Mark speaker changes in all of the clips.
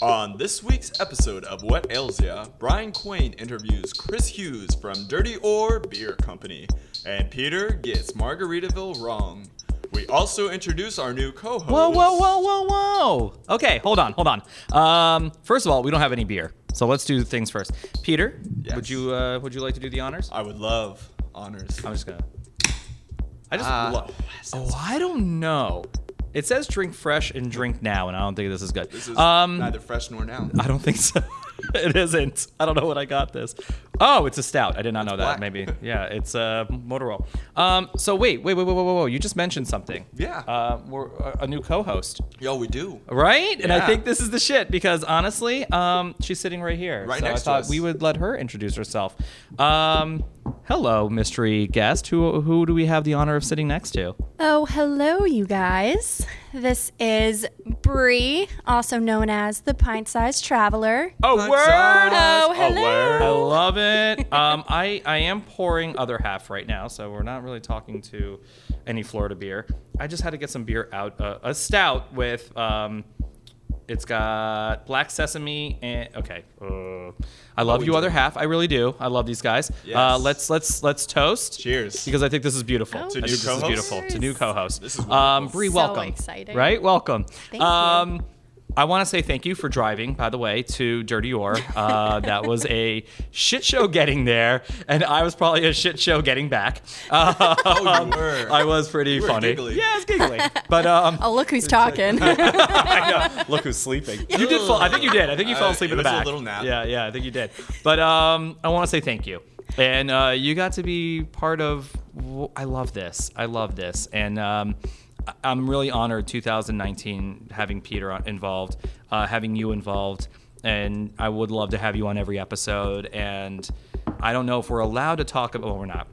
Speaker 1: On this week's episode of What Ails Ya, Brian Quain interviews Chris Hughes from Dirty Oar Beer Company, and Peter gets Margaritaville wrong. We also introduce our new co-host.
Speaker 2: Whoa, whoa, whoa, whoa, whoa. Okay, hold on, hold on. Um, first of all, we don't have any beer, so let's do things first. Peter,
Speaker 1: Yes.
Speaker 2: would you uh, would you like to do the honors?
Speaker 1: I would love honors.
Speaker 2: I'm just gonna. I just
Speaker 1: Ah,
Speaker 2: love. Oh, I don't know. It says drink fresh and drink now, and I don't think this is good.
Speaker 1: This is
Speaker 2: um,
Speaker 1: neither fresh nor now.
Speaker 2: I don't think so. it isn't. I don't know what I got this. Oh, it's a stout. I did not know that. Maybe. Yeah, it's a uh, Motorola. Um, so wait, wait, wait, wait, wait, wait, wait. You just mentioned something.
Speaker 1: Yeah.
Speaker 2: Uh, we're a- a new co-host,
Speaker 1: Yo, we do.
Speaker 2: right? And I think this is the shit because honestly, um, she's sitting right here.
Speaker 1: Right
Speaker 2: so
Speaker 1: next
Speaker 2: I
Speaker 1: to
Speaker 2: thought
Speaker 1: us.
Speaker 2: we would let her introduce herself. Um, hello, mystery guest. Who who do we have the honor of sitting next to?
Speaker 3: Oh, hello, you guys. This is Bree, also known as the Pint Sized Traveler.
Speaker 2: Oh,
Speaker 1: Pint
Speaker 2: word!
Speaker 3: Oh, hello.
Speaker 2: I love it. Um, I I am pouring other half right now, so we're not really talking to any Florida beer. I just had to get some beer out, uh, a stout with. Um, it's got black sesame and okay. Uh, I love
Speaker 1: we
Speaker 2: you,
Speaker 1: do.
Speaker 2: other half. I really do. I love these guys. Uh, let's let's let's toast.
Speaker 1: Cheers.
Speaker 2: Because I think this is beautiful.
Speaker 3: Oh,
Speaker 2: I
Speaker 1: To
Speaker 2: think
Speaker 1: new
Speaker 2: this is
Speaker 1: co-host?
Speaker 2: beautiful. To new co-host.
Speaker 1: This is
Speaker 2: um,
Speaker 1: wonderful.
Speaker 2: Bree,
Speaker 3: So
Speaker 2: welcome.
Speaker 3: exciting.
Speaker 2: Right, welcome.
Speaker 3: Thank you.
Speaker 2: Um, I want to say thank you for driving, by the way, to Dirty Oar. Uh, that was a shit show getting there, and I was probably a shit show getting back. Uh,
Speaker 1: Oh, you were.
Speaker 2: I was pretty
Speaker 1: You were
Speaker 2: funny.
Speaker 1: giggly.
Speaker 2: Yeah, I was giggly. But um,
Speaker 3: Oh, look who's talking.
Speaker 2: I know. Look who's sleeping. You did fall. I think you did. I think you fell
Speaker 1: Uh,
Speaker 2: asleep
Speaker 1: it
Speaker 2: in the
Speaker 1: was a
Speaker 2: back.
Speaker 1: little nap.
Speaker 2: Yeah, yeah. I think you did. But um, I want to say thank you, and uh, you got to be part of. w- I love this. I love this, and um, I- I'm really honored 2019 having Peter involved, uh, having you involved, and I would love to have you on every episode. And I don't know if we're allowed to talk about. Well, we're not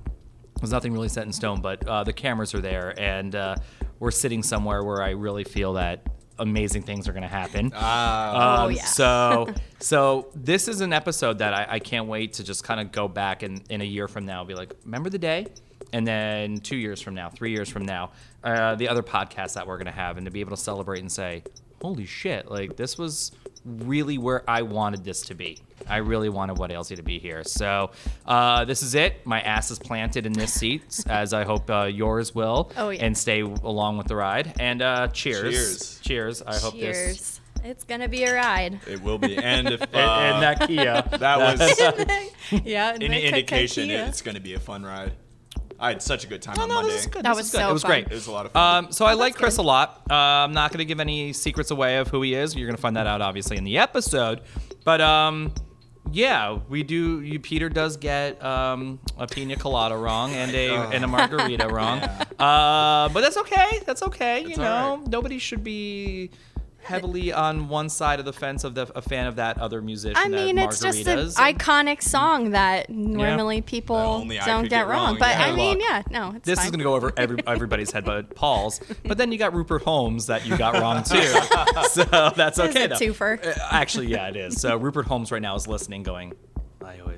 Speaker 2: there's nothing really set in stone, but uh, the cameras are there, and uh, we're sitting somewhere where I really feel that amazing things are going to happen.
Speaker 1: Ah.
Speaker 3: Oh,
Speaker 2: Um,
Speaker 3: yeah.
Speaker 2: So, so this is an episode that I, I can't wait to just kind of go back and in a year from now be like, remember the day, and then two years from now, three years from now, uh, the other podcasts that we're going to have, and to be able to celebrate and say, holy shit, like this was really where I wanted this to be. I really wanted What Ails You to be here. So uh, this is it. My ass is planted in this seat, as I hope uh, yours will,
Speaker 3: Oh, yeah.
Speaker 2: and stay along with the ride. And uh, cheers.
Speaker 1: Cheers.
Speaker 2: Cheers. I hope this.
Speaker 3: It's going to be a ride.
Speaker 1: It will be. And if uh,
Speaker 2: And, and that Kia.
Speaker 1: that was
Speaker 3: yeah.
Speaker 1: any indication, it's going to be a fun ride. I had such a good time
Speaker 2: Oh,
Speaker 1: on
Speaker 2: no,
Speaker 1: Monday.
Speaker 2: this is good.
Speaker 3: That
Speaker 2: This
Speaker 3: was
Speaker 2: is good.
Speaker 3: so
Speaker 2: It was
Speaker 3: fun.
Speaker 2: great.
Speaker 1: It was a lot of fun.
Speaker 2: Um, so I
Speaker 3: Oh,
Speaker 2: like
Speaker 3: that's
Speaker 2: Chris
Speaker 3: good.
Speaker 2: a lot. Uh, I'm not going to give any secrets away of who he is. You're going to find that out obviously in the episode. But um, yeah, we do. You, Peter does get um, a pina colada wrong and a and a margarita wrong. Uh, but that's okay. That's okay. you know,
Speaker 1: all right.
Speaker 2: nobody should be heavily on one side of the fence of the, a fan of that other musician.
Speaker 3: I mean, it's just an iconic song that normally people don't get
Speaker 1: get
Speaker 3: wrong.
Speaker 1: wrong,
Speaker 3: But
Speaker 1: yeah.
Speaker 3: I mean, yeah, no, it's
Speaker 2: This
Speaker 3: fine.
Speaker 2: is going to go over every, everybody's head but Paul's. But then you got Rupert Holmes that you got wrong too. so that's
Speaker 3: It's
Speaker 2: okay.
Speaker 3: a
Speaker 2: though.
Speaker 3: twofer.
Speaker 2: Uh, Actually, yeah, it is. So Rupert Holmes right now is listening, going, I always,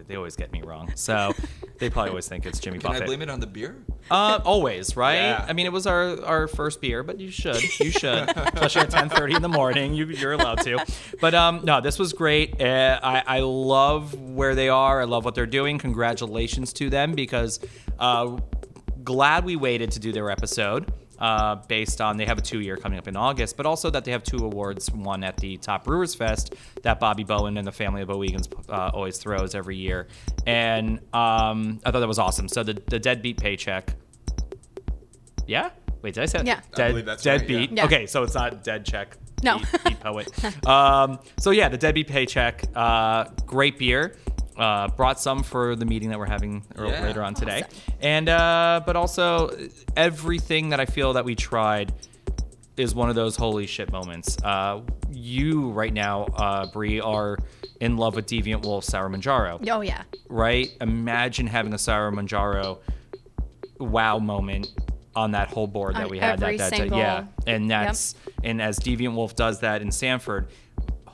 Speaker 2: they always get me wrong. So they probably always think it's Jimmy Buffett.
Speaker 1: Can I blame it on the beer?
Speaker 2: Uh, always, right?
Speaker 1: Yeah.
Speaker 2: I mean, it was our, our first beer, but you should, you should, especially at ten thirty in the morning. You, you're allowed to. But um, no, this was great. Uh, I, I love where they are. I love what they're doing. Congratulations to them because uh, glad we waited to do their episode. Uh, based on they have a two year coming up in August, but also that they have two awards, one at the Top Brewers Fest that Bobby Bowen and the family of Bowigens uh, always throws every year, and um, I thought that was awesome. So the the deadbeat paycheck, yeah. Wait, did I say
Speaker 3: Yeah.
Speaker 1: I
Speaker 2: Dead,
Speaker 1: believe that's right,
Speaker 2: deadbeat.
Speaker 3: yeah. Yeah.
Speaker 2: Okay, so it's not dead check.
Speaker 3: No.
Speaker 2: beat, beat poet. um, so yeah, the deadbeat paycheck. Uh, great beer. Uh, brought some for the meeting that we're having ear-
Speaker 1: Yeah.
Speaker 2: later on today, and uh, but also everything that I feel that we tried is one of those holy shit moments. Uh, you right now, uh, Bree, are in love with Deviant Wolf Sour Manjaro
Speaker 3: Oh yeah.
Speaker 2: right? Imagine having a Sour Manjaro wow moment on that whole board that
Speaker 3: On
Speaker 2: we had
Speaker 3: every
Speaker 2: that, that
Speaker 3: single-
Speaker 2: yeah and that's and as deviant wolf does that in sanford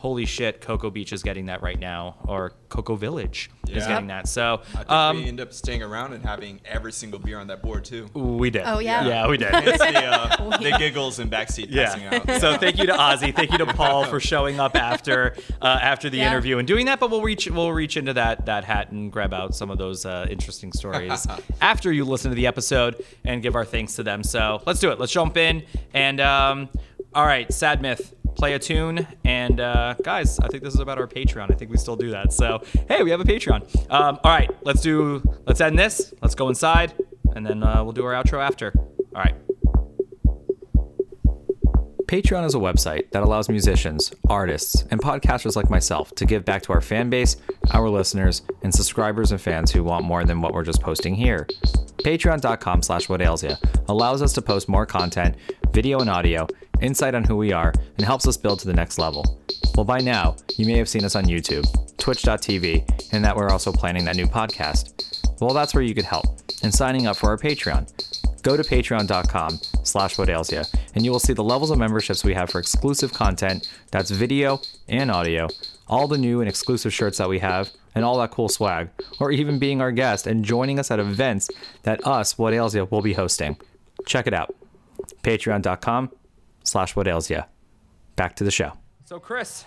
Speaker 2: holy shit, Cocoa Beach is getting that right now, or Cocoa Village is getting that. So
Speaker 1: I think
Speaker 2: um,
Speaker 1: we end up staying around and having every single beer on that board too.
Speaker 2: we did.
Speaker 3: Oh, yeah?
Speaker 2: yeah, we did.
Speaker 1: It's the, uh, the giggles and backseat passing out.
Speaker 2: Yeah. So thank you to Ozzy. Thank you to Paul for showing up after uh, after the
Speaker 3: Yeah.
Speaker 2: interview and doing that. But we'll reach we'll reach into that that hat and grab out some of those uh, interesting stories after you listen to the episode and give our thanks to them. So let's do it. Let's jump in and um, all right, Sad Myth. Play a tune, and uh, guys, I think this is about our Patreon. I think we still do that. So, hey, we have a Patreon. Um, all right, let's do. Let's end this. Let's go inside, and then uh, we'll do our outro after. All right. Patreon is a website that allows musicians, artists, and podcasters like myself to give back to our fan base, our listeners, and subscribers and fans who want more than what we're just posting here. Patreon.com slash what ails ya allows us to post more content, video and audio, insight on who we are, and helps us build to the next level. Well, by now, you may have seen us on YouTube, twitch.tv, and that we're also planning that new podcast. Well, that's where you could help in signing up for our Patreon go to patreon.com slash what ails ya, and you will see the levels of memberships we have for exclusive content that's video and audio all the new and exclusive shirts that we have and all that cool swag or even being our guest and joining us at events that us what ails ya will be hosting check it out patreon.com slash what ails ya back to the show so chris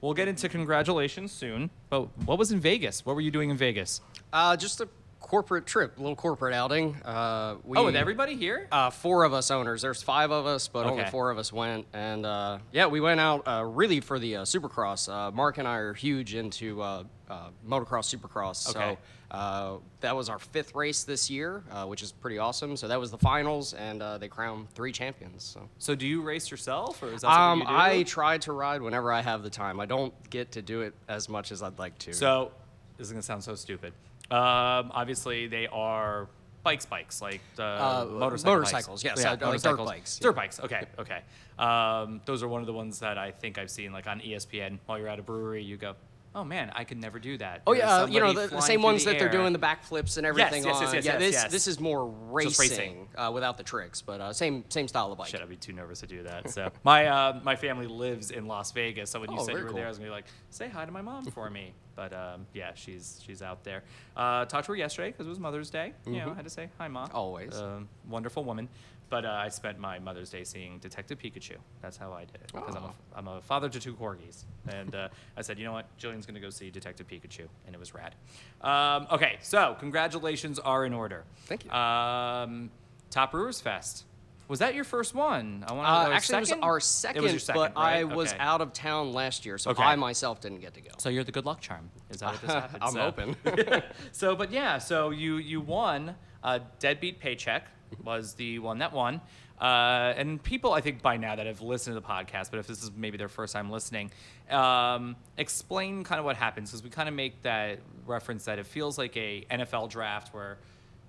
Speaker 2: we'll get into congratulations soon but what was in vegas what were you doing in vegas
Speaker 4: Uh, just a corporate trip, a little corporate outing. Uh, we,
Speaker 2: oh with everybody here
Speaker 4: Uh, four of us owners. There's five of us, but only four of us went. And uh, yeah, we went out uh, really for the uh, Supercross. Uh, Mark and I are huge into uh, uh, motocross, Supercross.
Speaker 2: Okay.
Speaker 4: So uh, that was our fifth race this year, uh, which is pretty awesome. So that was the finals, and uh, they crowned three champions. So.
Speaker 2: So do you race yourself, or is that
Speaker 4: Um,
Speaker 2: something you do?
Speaker 4: I try to ride whenever I have the time. I don't get to do it as much as I'd like to.
Speaker 2: so this is gonna sound so stupid. Um, obviously, they are bikes, bikes like uh,
Speaker 4: Uh,
Speaker 2: motorcycle
Speaker 4: motorcycles,
Speaker 2: bikes.
Speaker 4: yes, uh, like dirt
Speaker 2: motorcycles.
Speaker 4: bikes,
Speaker 2: Dirt bikes. Okay, okay. Um, those are one of the ones that I think I've seen like on ESPN. While you're at a brewery, you go, "Oh man, I could never do that."
Speaker 4: Oh yeah, uh, you know
Speaker 2: somebody
Speaker 4: the, the
Speaker 2: flying
Speaker 4: same
Speaker 2: through
Speaker 4: ones that they're
Speaker 2: air."
Speaker 4: doing the backflips and everything
Speaker 2: yes,
Speaker 4: on.
Speaker 2: yes, yes,
Speaker 4: yeah,
Speaker 2: yes,
Speaker 4: this
Speaker 2: yes.
Speaker 4: this is more racing,
Speaker 2: racing.
Speaker 4: Uh, without the tricks, but uh, same same style of bike.
Speaker 2: Shit, I'd be too nervous to do that. So my uh, my family lives in Las Vegas, so when you
Speaker 4: Oh,
Speaker 2: said you
Speaker 4: very
Speaker 2: were
Speaker 4: cool.
Speaker 2: there, I was gonna be like, say hi to my mom for me. But um, yeah, she's she's out there. Uh, talked to her yesterday because it was Mother's Day. You know, I had to say hi, mom.
Speaker 4: Mm-hmm. Always.
Speaker 2: Um, wonderful woman. But uh, I spent my Mother's Day seeing Detective Pikachu. That's how I did it because I'm,
Speaker 4: Oh.
Speaker 2: a, I'm a father to two corgis, and uh, I said, you know what, Jillian's gonna go see Detective Pikachu, and it was rad. Um, okay, so congratulations are in order.
Speaker 4: Thank you.
Speaker 2: Um, Top Brewers Fest. Was that your first one? I want
Speaker 4: Uh,
Speaker 2: to
Speaker 4: actually, it was our second,
Speaker 2: It was your second,
Speaker 4: but
Speaker 2: right?
Speaker 4: I was
Speaker 2: Okay.
Speaker 4: out of town last year, so
Speaker 2: Okay.
Speaker 4: I myself didn't get to go.
Speaker 2: So you're the good luck charm. Is that what this happened?
Speaker 4: I'm
Speaker 2: so,
Speaker 4: hoping.
Speaker 2: so, but yeah, so you you won. Uh, Deadbeat Paycheck was the one that won. Uh, and people, I think by now that have listened to the podcast, but if this is maybe their first time listening, um, explain kind of what happens because we kind of make that reference that it feels like a NFL draft where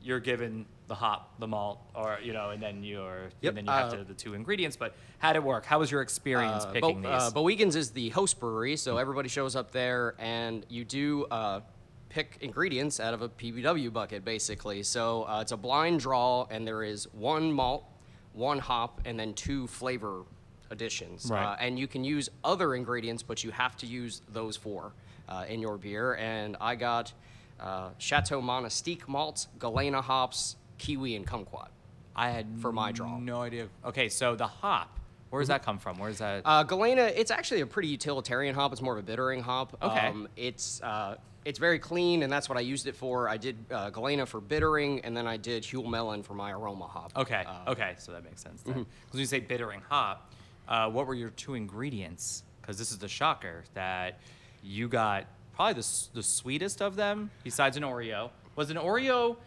Speaker 2: you're given the hop, the malt, or you know, and then you're
Speaker 4: Yep,
Speaker 2: and then you have
Speaker 4: uh,
Speaker 2: to, the two ingredients. But how did it work? How was your experience
Speaker 4: Uh,
Speaker 2: picking
Speaker 4: Bo-
Speaker 2: these?
Speaker 4: Uh, Bowigen's is the host brewery, so everybody shows up there, and you do uh, pick ingredients out of a PBW bucket, basically. So uh, it's a blind draw, and there is one malt, one hop, and then two flavor additions.
Speaker 2: Right.
Speaker 4: Uh, and you can use other ingredients, but you have to use those four uh, in your beer. And I got uh, Chateau Monastique malts, Galena hops, kiwi, and kumquat.
Speaker 2: I had
Speaker 4: for my draw.
Speaker 2: No idea. Okay, so the hop, where does that come from? Where's that?
Speaker 4: Uh, Galena, it's actually a pretty utilitarian hop. It's more of a bittering hop.
Speaker 2: Okay.
Speaker 4: Um, it's uh, it's very clean, and that's what I used it for. I did uh, Galena for bittering, and then I did Huell Melon for my aroma hop.
Speaker 2: okay,
Speaker 4: Uh,
Speaker 2: okay, so that makes sense. Because
Speaker 4: mm-hmm.
Speaker 2: when you say bittering hop, uh, what were your two ingredients? Because this is the shocker that you got probably the, the sweetest of them, besides an Oreo. Was an Oreo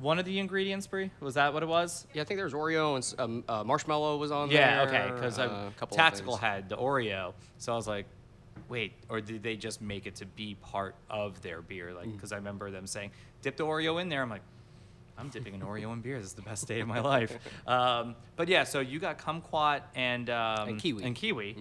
Speaker 2: one of the ingredients, Bree? Was that what it was?
Speaker 4: Yeah, I think there was Oreo and um, uh, marshmallow was on
Speaker 2: Yeah,
Speaker 4: there.
Speaker 2: Yeah, okay, because
Speaker 4: uh, a couple of
Speaker 2: Tactical had the Oreo, so I was like, wait, or did they just make it to be part of their beer? Like,
Speaker 4: Mm.
Speaker 2: because I remember them saying, dip the Oreo in there. I'm like, I'm dipping an Oreo in beer. This is the best day of my life. Um, but yeah, so you got kumquat and um,
Speaker 4: And kiwi. Mm-hmm.
Speaker 2: And kiwi.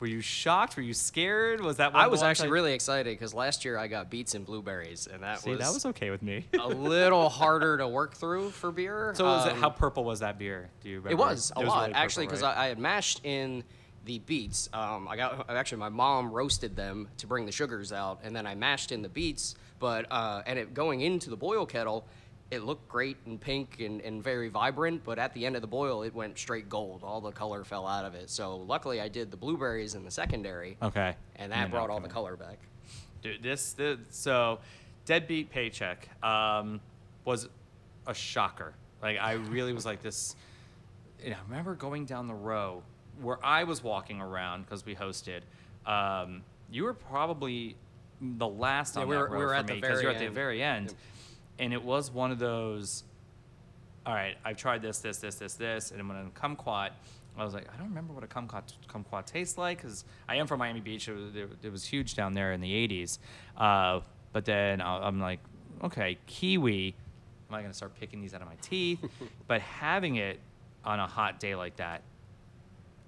Speaker 2: Were you shocked? Were you scared? Was that?
Speaker 4: I was actually really excited because last year I got beets and blueberries, and that
Speaker 2: See,
Speaker 4: was,
Speaker 2: that was okay with me.
Speaker 4: a little harder to work through for beer.
Speaker 2: so, was it,
Speaker 4: Um,
Speaker 2: how purple was that beer? Do you remember?
Speaker 4: It was a
Speaker 2: It
Speaker 4: lot
Speaker 2: really
Speaker 4: actually because
Speaker 2: right?
Speaker 4: I, I had mashed in the beets. Um, I got actually my mom roasted them to bring the sugars out, and then I mashed in the beets. But uh, and it going into the boil kettle, it looked great and pink and, and very vibrant. But at the end of the boil, it went straight gold. All the color fell out of it. So luckily, I did the blueberries in the secondary,
Speaker 2: Okay.
Speaker 4: and that brought all the color back.
Speaker 2: Dude, this, this so deadbeat paycheck um, was a shocker. Like I really was like this. You know, I remember going down the row where I was walking around because we hosted. Um, you were probably the last
Speaker 4: Yeah,
Speaker 2: on
Speaker 4: we
Speaker 2: that
Speaker 4: were-
Speaker 2: row
Speaker 4: we were
Speaker 2: for
Speaker 4: at
Speaker 2: me because you're at the very end,
Speaker 4: Yep.
Speaker 2: and it was one of those. All right, I've tried this, this, this, this, this, and when in kumquat, I was like, I don't remember what a kumquat kumquat tastes like because I am from Miami Beach. It was, it, was huge down there in the '80s, uh, but then I'm like, okay, kiwi. Am I going to start picking these out of my teeth? but having it on a hot day like that,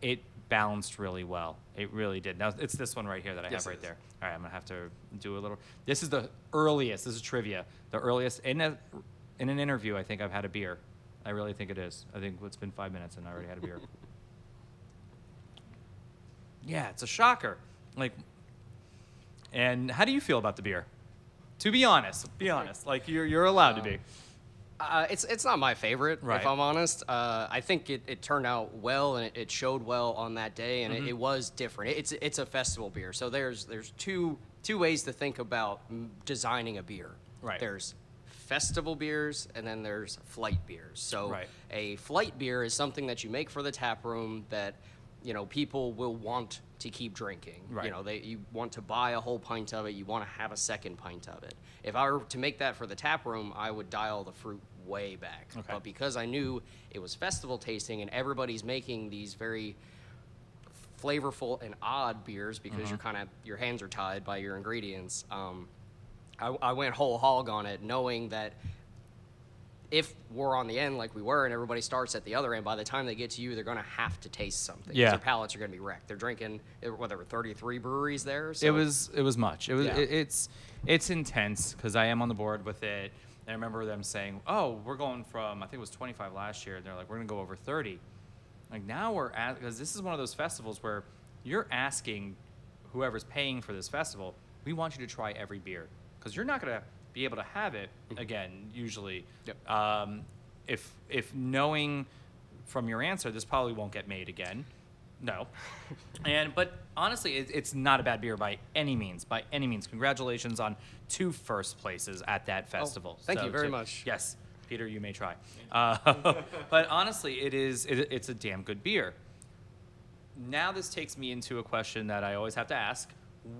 Speaker 2: it balanced really well. It really did. Now it's this one right here that I
Speaker 4: Yes,
Speaker 2: have right there. All right, I'm gonna have to do a little. This is the earliest. This is trivia. The earliest in a in an interview. I think I've had a beer. I really think it is. I think it's been five minutes and I already had a beer. yeah, it's a shocker. Like, and how do you feel about the beer? To be honest, be honest. Like you're you're allowed to be.
Speaker 4: Um, Uh, it's it's not my favorite,
Speaker 2: Right.
Speaker 4: if I'm honest. Uh, I think it, it turned out well and it, it showed well on that day, and
Speaker 2: Mm-hmm.
Speaker 4: it, it was different. It's it's a festival beer, so there's there's two two ways to think about designing a beer.
Speaker 2: Right.
Speaker 4: There's festival beers, and then there's flight beers. So
Speaker 2: Right.
Speaker 4: a flight beer is something that you make for the tap room that you know people will want to keep drinking.
Speaker 2: Right.
Speaker 4: You know, they you want to buy a whole pint of it, you want to have a second pint of it. If I were to make that for the tap room, I would dial the fruit way back.
Speaker 2: Okay.
Speaker 4: But because I knew it was festival tasting and everybody's making these very flavorful and odd beers because
Speaker 2: Mm-hmm.
Speaker 4: you're kind of your hands are tied by your ingredients. Um, I, I went whole hog on it, knowing that if we're on the end like we were, and everybody starts at the other end, by the time they get to you, they're going to have to taste something.
Speaker 2: Yeah.
Speaker 4: their palates are going to be wrecked. They're drinking uh, what there were 33 breweries there. So
Speaker 2: it was it was much. It was
Speaker 4: Yeah.
Speaker 2: it, it's it's intense because I am on the board with it. And I remember them saying, "Oh, we're going from I think it was 25 last year." And they're like, "We're gonna go over 30." Like now we're at because this is one of those festivals where you're asking whoever's paying for this festival, we want you to try every beer because you're not gonna be able to have it again. Usually,
Speaker 4: Yep.
Speaker 2: um, if if knowing from your answer, this probably won't get made again. No, and but honestly, it, it's not a bad beer by any means. By any means, congratulations on two first places at that festival.
Speaker 4: thank you very
Speaker 2: to-
Speaker 4: much.
Speaker 2: Yes, Peter, you may try. Uh, but honestly, it is it, it's a damn good beer. Now this takes me into a question that I always have to ask: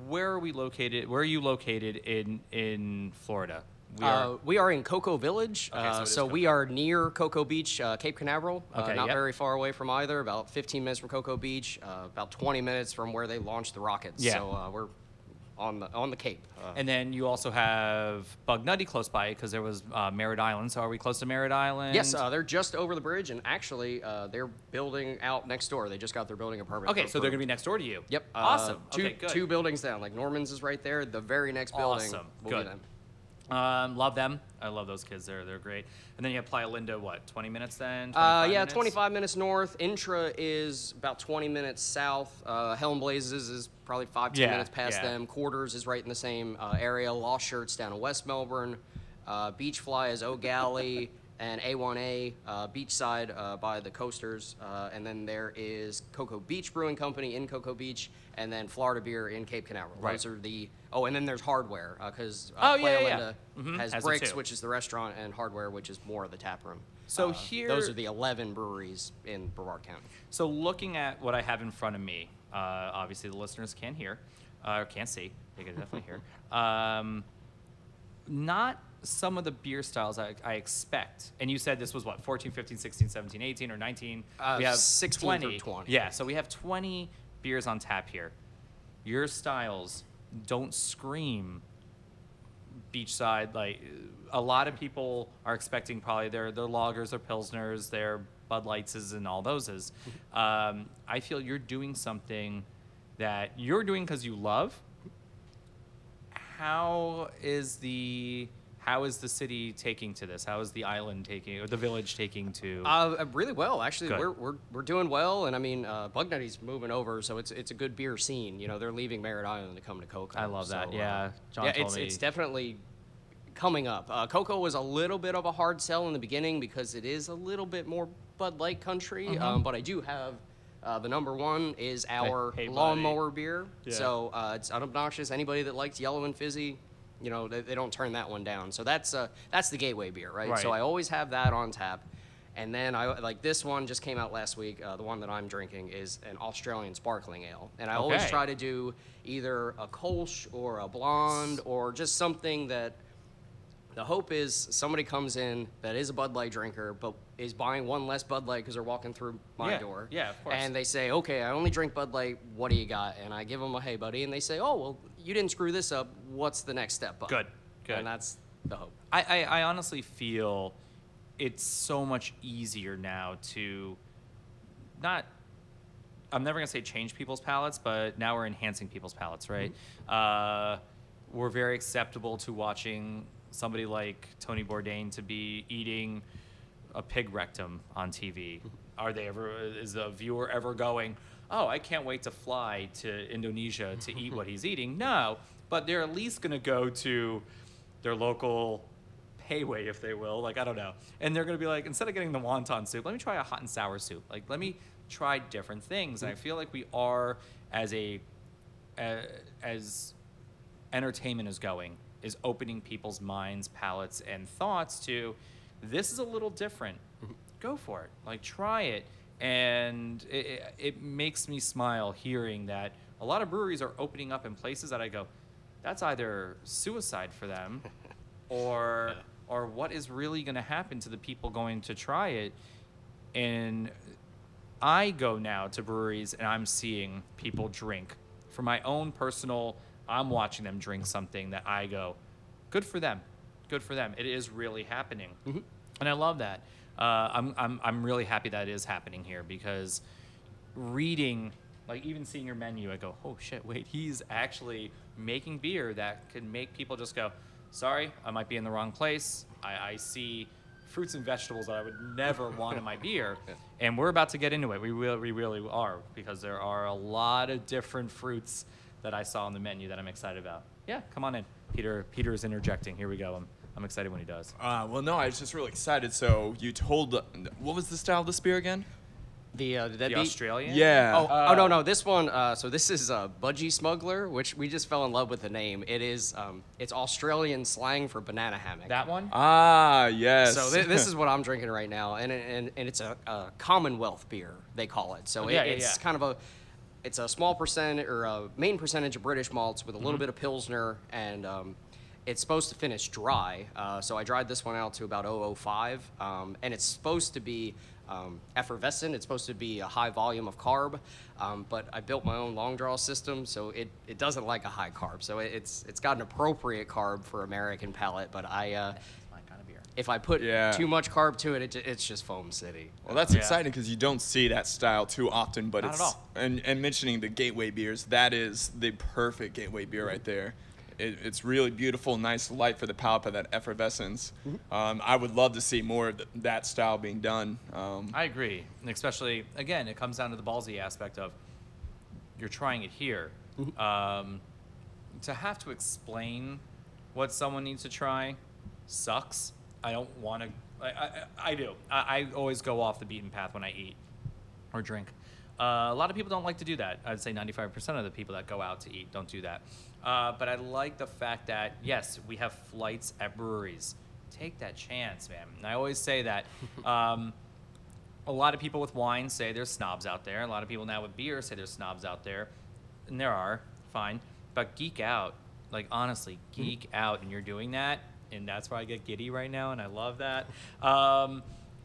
Speaker 2: Where are we located? Where are you located in in Florida? We
Speaker 4: Uh, we are in Cocoa Village,
Speaker 2: Okay, so
Speaker 4: uh, so, we are near Cocoa Beach, uh, Cape Canaveral. uh,
Speaker 2: Okay,
Speaker 4: not
Speaker 2: yep.
Speaker 4: very far away from either. About 15 minutes from Cocoa Beach. Uh, about 20 minutes from where they launched the rockets.
Speaker 2: Yeah.
Speaker 4: So uh, we're on the on the Cape. Uh,
Speaker 2: and then you also have Bugnutty close by because there was uh, Merritt Island. So are we close to Merritt Island?
Speaker 4: Yes, uh, they're just over the bridge, and actually, uh, they're building out next door. They just got their building a permit.
Speaker 2: okay, so they're gonna be next door to you.
Speaker 4: Yep. uh,
Speaker 2: Awesome.
Speaker 4: Two,
Speaker 2: okay,
Speaker 4: two buildings down. Like Norman's is right there. The very next building.
Speaker 2: Awesome. Good. Um, love them. I love those kids. They're they're great. And then you have Playa Linda. What? Twenty minutes then?
Speaker 4: Uh, yeah,
Speaker 2: minutes?
Speaker 4: 25 minutes north. Intra is about 20 minutes south. Uh, Hell 'n Blazes is probably five, 10
Speaker 2: Yeah,
Speaker 4: minutes past
Speaker 2: yeah.
Speaker 4: them. Quarters is right in the same uh, area. Lost Shirts down in West Melbourne. Uh, Beach Fly is Eau Gallie and A1A, uh, Beachside uh, by the coasters. Uh, and then there is Cocoa Beach Brewing Company in Cocoa Beach, and then Florida Beer in Cape Canaveral.
Speaker 2: Right.
Speaker 4: Those are the. Oh, and then there's hardware because uh,
Speaker 2: Oh, yeah, yeah, Mhm,
Speaker 4: has,
Speaker 2: has
Speaker 4: Bricks, which is the restaurant, and hardware, which is more of the tap room.
Speaker 2: So
Speaker 4: Uh,
Speaker 2: here-
Speaker 4: those are the 11 breweries in Brevard County.
Speaker 2: So looking at what I have in front of me, uh, obviously the listeners can't hear, uh, or can't see. They can definitely hear. Um, not some of the beer styles I, I expect. And you said this was what, 14, 15, 16, 17, 18, or 19?
Speaker 4: Uh,
Speaker 2: we have
Speaker 4: 16 through 20.
Speaker 2: Yeah, so we have 20 beers on tap here. Your styles don't scream beachside like a lot of people are expecting probably their their loggers or pilsners their bud lights and all those is um, i feel you're doing something that you're doing because you love how is the How is the city taking to this? How is the island taking, or the village taking to?
Speaker 4: Uh, really well, actually.
Speaker 2: Good.
Speaker 4: We're, we're, we're doing well, and I mean, uh, Bugnutty's moving over, so it's it's a good beer scene. You know, they're leaving Merritt Island to come to Cocoa.
Speaker 2: I love that,
Speaker 4: so, uh,
Speaker 2: yeah. John
Speaker 4: yeah,
Speaker 2: told
Speaker 4: it's
Speaker 2: me-
Speaker 4: it's definitely coming up. Uh, Cocoa was a little bit of a hard sell in the beginning because it is a little bit more Bud Light country,
Speaker 2: Mm-hmm.
Speaker 4: um, but I do have. Uh, the number one is our
Speaker 2: hey, buddy.
Speaker 4: lawnmower beer.
Speaker 2: Yeah.
Speaker 4: So uh, it's unobnoxious. Anybody that likes yellow and fizzy, you know, they, they don't turn that one down. So that's uh, that's the gateway beer, right? So I always have that on tap. And then I like this one just came out last week. Uh, the one that I'm drinking is an Australian sparkling ale, and I always try to do either a Kolsch or a blonde or just something that. The hope is somebody comes in that is a Bud Light drinker, but is buying one less Bud Light because they're walking through my
Speaker 2: Yeah,
Speaker 4: door.
Speaker 2: yeah, of course.
Speaker 4: And they say, "Okay, I only drink Bud Light. What do you got?" And I give them a "Hey, buddy," and they say, "Oh, well, you didn't screw this up. What's the next step up?"
Speaker 2: Good, good.
Speaker 4: And that's the hope.
Speaker 2: I, I, I honestly feel it's so much easier now to not I'm never gonna say change people's palates, but now we're enhancing people's palates, right? Uh, we're very acceptable to watching somebody like Tony Bourdain to be eating a pig rectum on TV. Are they ever? Is the viewer ever going? Oh, I can't wait to fly to Indonesia to eat what he's eating. No, but they're at least gonna go to their local Pei Wei, if they will. Like I don't know, and they're gonna be like, instead of getting the wonton soup, let me try a hot and sour soup. Like let me try different things. And I feel like we are as a as entertainment is going is opening people's minds, palates, and thoughts to this is a little different. Mm-hmm. Go for it. Like try it. And it, it, makes me smile hearing that a lot of breweries are opening up in places that I go, that's either suicide for them or or what is really going to happen to the people going to try it and I go now to breweries and I'm seeing people drink. For my own personal, I'm watching them drink something that I go, good for them. Good for them. It is really happening. And I love that. Uh, I'm, I'm, I'm really happy that it is happening here because reading, like even seeing your menu, I go, oh shit, wait, he's actually making beer that could make people just go, sorry, I might be in the wrong place. I, I see fruits and vegetables that I would never want in my beer. And we're about to get into it. We really, we really are because there are a lot of different fruits that I saw on the menu that I'm excited about. Yeah, come on in. Peter, Peter is interjecting. Here we go. I'm, I'm excited when he does.
Speaker 1: Uh, well, no, I was just really excited. So you told, what was the style of this beer again?
Speaker 4: The uh, the,
Speaker 2: The
Speaker 4: deadbeat-
Speaker 2: Australian?
Speaker 1: Yeah.
Speaker 4: Oh, oh no no this one uh, so this is uh, Budgie Smuggler which we just fell in love with the name it is um, it's Australian slang for banana hammock
Speaker 2: That one?
Speaker 1: Ah, yes.
Speaker 4: so thi- this is what I'm drinking right now and and, and it's a, a Commonwealth beer they call it so
Speaker 2: Oh, yeah,
Speaker 4: it,
Speaker 2: yeah,
Speaker 4: it's
Speaker 2: yeah.
Speaker 4: kind of a it's a small percent or a main percentage of British malts with a
Speaker 2: Mm-hmm.
Speaker 4: little bit of Pilsner and um, it's supposed to finish dry uh, so I dried this one out to about 005 um, and it's supposed to be um, effervescent. It's supposed to be a high volume of carb, um, but I built my own long draw system, so it, it doesn't like a high carb. So it, it's it's got an appropriate carb for American palate, but I uh,
Speaker 2: My kind of beer.
Speaker 4: If I put
Speaker 1: Yeah.
Speaker 4: too much carb to it, it, it's just foam city.
Speaker 1: Well, that's
Speaker 2: Yeah.
Speaker 1: exciting because you don't see that style too often. But
Speaker 2: Not at
Speaker 1: it's
Speaker 2: all.
Speaker 1: and and mentioning the gateway beers, that is the perfect gateway beer right there. It, it's really beautiful, nice, light for the palate, but that effervescence. Um, I would love to see more of th- that style being done. Um,
Speaker 2: I agree. And especially, again, it comes down to the ballsy aspect of you're trying it here. Um, to have to explain what someone needs to try sucks. I don't want to. I, I, I do. I, I always go off the beaten path when I eat or drink. Uh, a lot of people don't like to do that. I'd say 95% of the people that go out to eat don't do that. Uh, but I like the fact that, yes, we have flights at breweries. Take that chance, man. And I always say that. Um, a lot of people with wine say there's snobs out there. A lot of people now with beer say there's snobs out there. And there are, fine. But geek out. Like, honestly, geek out. And you're doing that. And that's why I get giddy right now. And I love that. Um,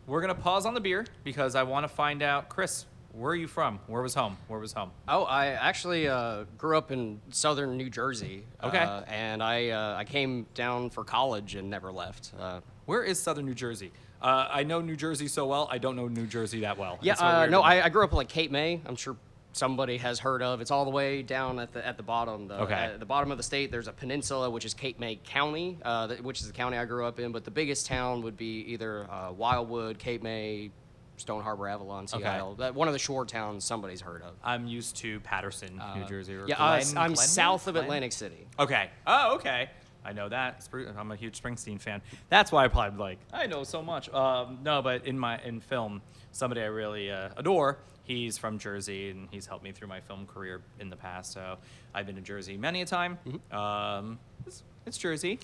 Speaker 2: we're to pause on the beer because I want to find out, Chris, where are you from? Where was home? Where was home?
Speaker 4: Oh, I actually uh, grew up in southern New Jersey.
Speaker 2: Okay.
Speaker 4: Uh, and I uh, I came down for college and never left. Uh,
Speaker 2: Where is southern New Jersey? Uh, I know New Jersey so well. I don't know New Jersey that well.
Speaker 4: yeah, uh, no. I, I grew up in like Cape May. I'm sure somebody has heard of. It's all the way down at the at the bottom. Though.
Speaker 2: Okay.
Speaker 4: At the bottom of the state, there's a peninsula, which is Cape May County, uh, th- which is the county I grew up in. But the biggest town would be either uh, Wildwood, Cape May, Stone Harbor, Avalon, Sea
Speaker 2: Okay.
Speaker 4: That, one of the shore towns somebody's heard of.
Speaker 2: I'm used to Paterson, New Jersey. Or
Speaker 4: Uh, yeah, uh,
Speaker 2: Glen-
Speaker 4: I'm
Speaker 2: Glenwood?
Speaker 4: south of
Speaker 2: Glen-
Speaker 4: Atlantic City.
Speaker 2: Okay. Oh, okay. I know that. I'm a huge Springsteen fan. That's why I probably like. I know so much. Um, no, but in my in film, somebody I really uh, adore. He's from Jersey, and he's helped me through my film career in the past. So I've been to Jersey many a time.
Speaker 4: Mm-hmm.
Speaker 2: Um, it's, it's Jersey,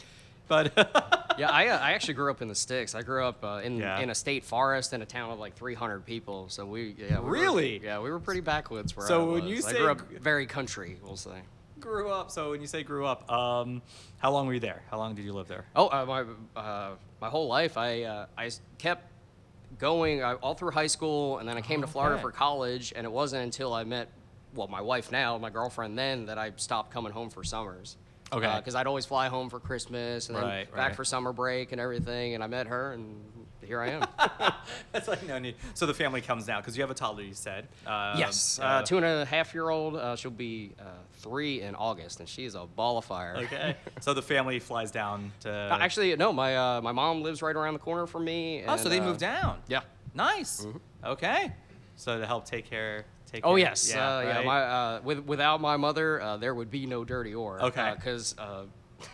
Speaker 2: but
Speaker 4: yeah, I, uh, I actually grew up in the sticks. I grew up uh, in
Speaker 2: Yeah.
Speaker 4: in a state forest in a town of like 300 people. So we yeah we were-
Speaker 2: Really?
Speaker 4: yeah we were pretty backwoods where
Speaker 2: So
Speaker 4: I
Speaker 2: when
Speaker 4: was.
Speaker 2: you
Speaker 4: I
Speaker 2: say
Speaker 4: grew up very country, we'll say.
Speaker 2: grew up. So when you say grew up, um, how long were you there? How long did you live there?
Speaker 4: Oh, uh, my uh, my whole life I uh, I kept going all through high school, and then I came to oh, Florida
Speaker 2: Okay.
Speaker 4: for college, and it wasn't until I met well my wife now, my girlfriend then, that I stopped coming home for summers.
Speaker 2: Okay.
Speaker 4: Because I'd always fly home for Christmas and then
Speaker 2: Right,
Speaker 4: back
Speaker 2: right.
Speaker 4: for summer break and everything, and I met her, and here I am.
Speaker 2: That's like no need. So the family comes now because you have a toddler. You said. Um,
Speaker 4: yes,
Speaker 2: uh,
Speaker 4: uh, two and a half year old. Uh, she'll be uh, three in August, and she's a ball of fire.
Speaker 2: Okay. so the family flies down to.
Speaker 4: Uh, actually, no. My uh, my mom lives right around the corner from me.
Speaker 2: oh, so they
Speaker 4: uh,
Speaker 2: moved down.
Speaker 4: Yeah.
Speaker 2: Nice. Okay. So to help take care. Take
Speaker 4: Oh
Speaker 2: care-
Speaker 4: yes, yeah, uh, yeah. My, uh, with, without my mother, uh, there would be no dirty oar.
Speaker 2: Okay.
Speaker 4: Because uh,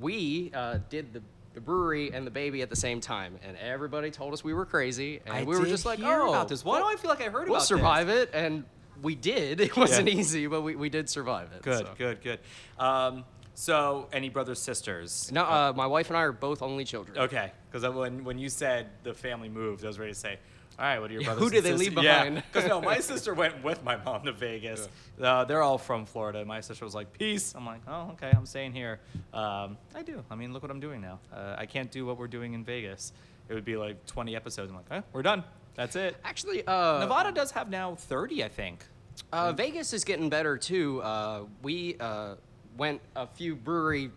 Speaker 4: we uh, did the, the brewery and the baby at the same time, and everybody told us we were crazy, and
Speaker 2: I
Speaker 4: we were just like, "Oh,
Speaker 2: about this. Why do
Speaker 4: we'll-
Speaker 2: I feel like I heard about this?"
Speaker 4: We'll survive it," and we did. It wasn't
Speaker 2: Yeah.
Speaker 4: easy, but we, we did survive it.
Speaker 2: Good,
Speaker 4: so.
Speaker 2: good, good. Um, so any brothers, sisters?
Speaker 4: No, uh, my wife and I are both only children.
Speaker 2: Okay, because when when you said the family moved, I was ready to say, all right, what are your brothers?
Speaker 4: who did they
Speaker 2: sisters?"
Speaker 4: leave
Speaker 2: Yeah,
Speaker 4: behind?
Speaker 2: because no, my sister went with my mom to Vegas. Uh, they're all from Florida. My sister was like, peace. I'm like, oh, okay, I'm staying here. Um, I do. I mean, look what I'm doing now. Uh, I can't do what we're doing in Vegas. It would be like 20 episodes. I'm like, eh, we're done. That's it.
Speaker 4: Actually, uh,
Speaker 2: Nevada does have now 30, I think.
Speaker 4: Uh, Vegas is getting better too. Uh, we uh, went a few brewery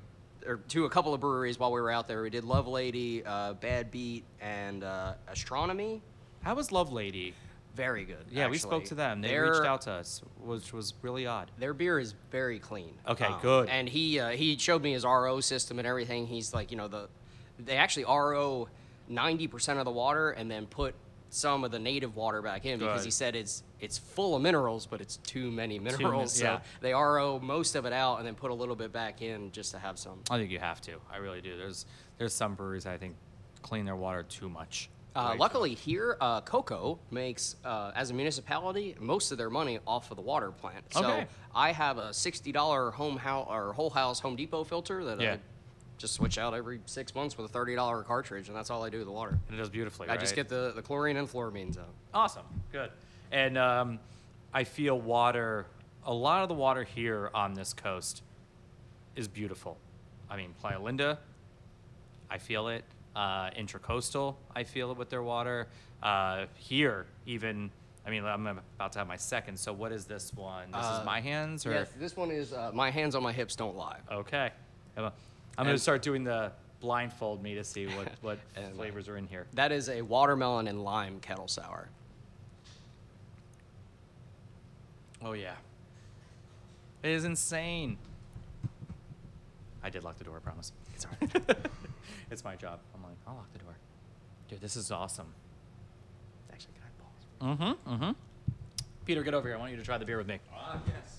Speaker 4: or to a couple of breweries while we were out there. We did Lovelady, uh, Bad Beat, and uh, Astronomy.
Speaker 2: How was Lovelady?
Speaker 4: Very good.
Speaker 2: Yeah, we spoke
Speaker 4: actually.
Speaker 2: to them. They reached out to us, which was really odd.
Speaker 4: Their beer is very clean. Um,
Speaker 2: Okay, good.
Speaker 4: And he uh, he showed me his RO system and everything. He's like, you know, the they actually RO ninety percent of the water and then put some of the native water back in because
Speaker 2: Good.
Speaker 4: he said it's it's full of minerals, but it's too many
Speaker 2: min-
Speaker 4: minerals.
Speaker 2: yeah.
Speaker 4: So they RO most of it out and then put a little bit back in just to have some.
Speaker 2: I think you have to. I really do. There's there's some breweries I think clean their water too much.
Speaker 4: Uh, luckily here, uh, Cocoa makes, uh, as a municipality, most of their money off of the water plant. So
Speaker 2: Okay.
Speaker 4: I have a sixty-dollar home house or whole house Home Depot filter that
Speaker 2: Yeah.
Speaker 4: I just switch out every six months with a thirty-dollar cartridge, and that's all I do with the water.
Speaker 2: And it does beautifully.
Speaker 4: I just
Speaker 2: right?
Speaker 4: get the, the chlorine and chloramines out.
Speaker 2: awesome, good. And um, I feel water. A lot of the water here on this coast is beautiful. I mean, Playa Linda, I feel it. Uh, Intracoastal, I feel it with their water. Uh, here, even. I mean, I'm about to have my second. So, what is this one? This
Speaker 4: Uh,
Speaker 2: is my hands, or
Speaker 4: Yes, this one is uh, my hands on my hips don't lie.
Speaker 2: Okay. I'm going to
Speaker 4: And-
Speaker 2: start doing the blindfold me to see what, what
Speaker 4: And-
Speaker 2: flavors are in here.
Speaker 4: That is a watermelon and lime kettle sour.
Speaker 2: Oh, yeah. It is insane. I did lock the door, I promise. It's all right. it's my job. I'm like, I'll lock the door. Dude, this is awesome.
Speaker 4: Actually, can I pause?
Speaker 2: Mm-hmm, mm-hmm. Peter, get over here. I want you to try the beer with me.
Speaker 1: Ah, yes.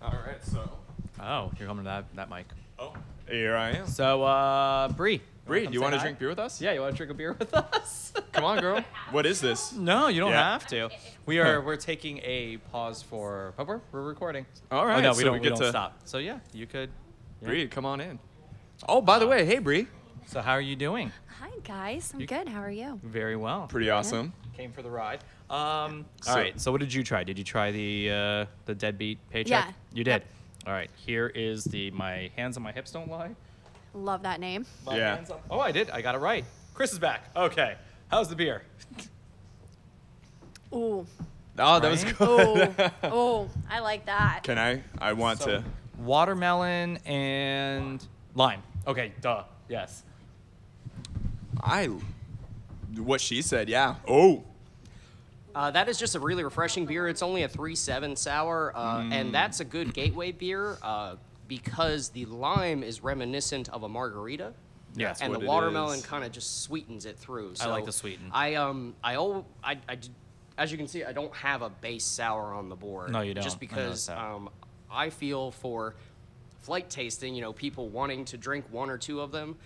Speaker 1: All right, so.
Speaker 2: Oh, you're coming to that, that mic.
Speaker 1: Oh, here I am.
Speaker 2: So, uh, Bree.
Speaker 1: Bree, do you want to drink beer with us?
Speaker 2: Yeah, you want to drink a beer with us?
Speaker 1: Come on, girl. What is this?
Speaker 2: No, you don't
Speaker 1: Yeah.
Speaker 2: have to. We are we're taking a pause for but we're we're recording.
Speaker 1: All right, Oh
Speaker 2: no, we
Speaker 1: so
Speaker 2: don't
Speaker 1: we
Speaker 2: we,
Speaker 1: get
Speaker 2: don't
Speaker 1: to-
Speaker 2: stop. So yeah, you could. yeah.
Speaker 1: Bree, come on in. Oh, by the way, hey, Bree.
Speaker 2: So how are you doing?
Speaker 3: Hi guys, I'm good. How are you?
Speaker 2: Very well.
Speaker 1: Pretty awesome.
Speaker 2: Came for the ride. Um.
Speaker 1: So-
Speaker 2: all right. So what did you try? Did you try the uh, the deadbeat paycheck?
Speaker 3: Yeah.
Speaker 2: You did. All right. Here is the my hands on my hips don't lie.
Speaker 3: Love that name.
Speaker 2: My
Speaker 1: Yeah.
Speaker 2: hands on- oh, I did. I got it right. Chris is back. Okay. How's the beer?
Speaker 3: Ooh,
Speaker 1: Oh, that was
Speaker 2: Right?
Speaker 1: good.
Speaker 3: oh, oh, I like that.
Speaker 1: Can I? I want
Speaker 2: So,
Speaker 1: to.
Speaker 2: watermelon and lime. Okay. Duh. Yes.
Speaker 1: I. What she said, yeah. Oh.
Speaker 4: Uh, that is just a really refreshing beer. It's only a 3.7 sour, uh,
Speaker 1: Mm.
Speaker 4: and that's a good gateway beer uh, because the lime is reminiscent of a margarita.
Speaker 2: Yeah.
Speaker 1: That's
Speaker 4: and the watermelon kind of just sweetens it through.
Speaker 2: I like the sweeten.
Speaker 4: I um I I I as you can see I don't have a base sour on the board.
Speaker 2: No, you
Speaker 4: Just
Speaker 2: don't. I noticed
Speaker 4: because
Speaker 2: that.
Speaker 4: um I feel for flight tasting, you know, people wanting to drink one or two of them,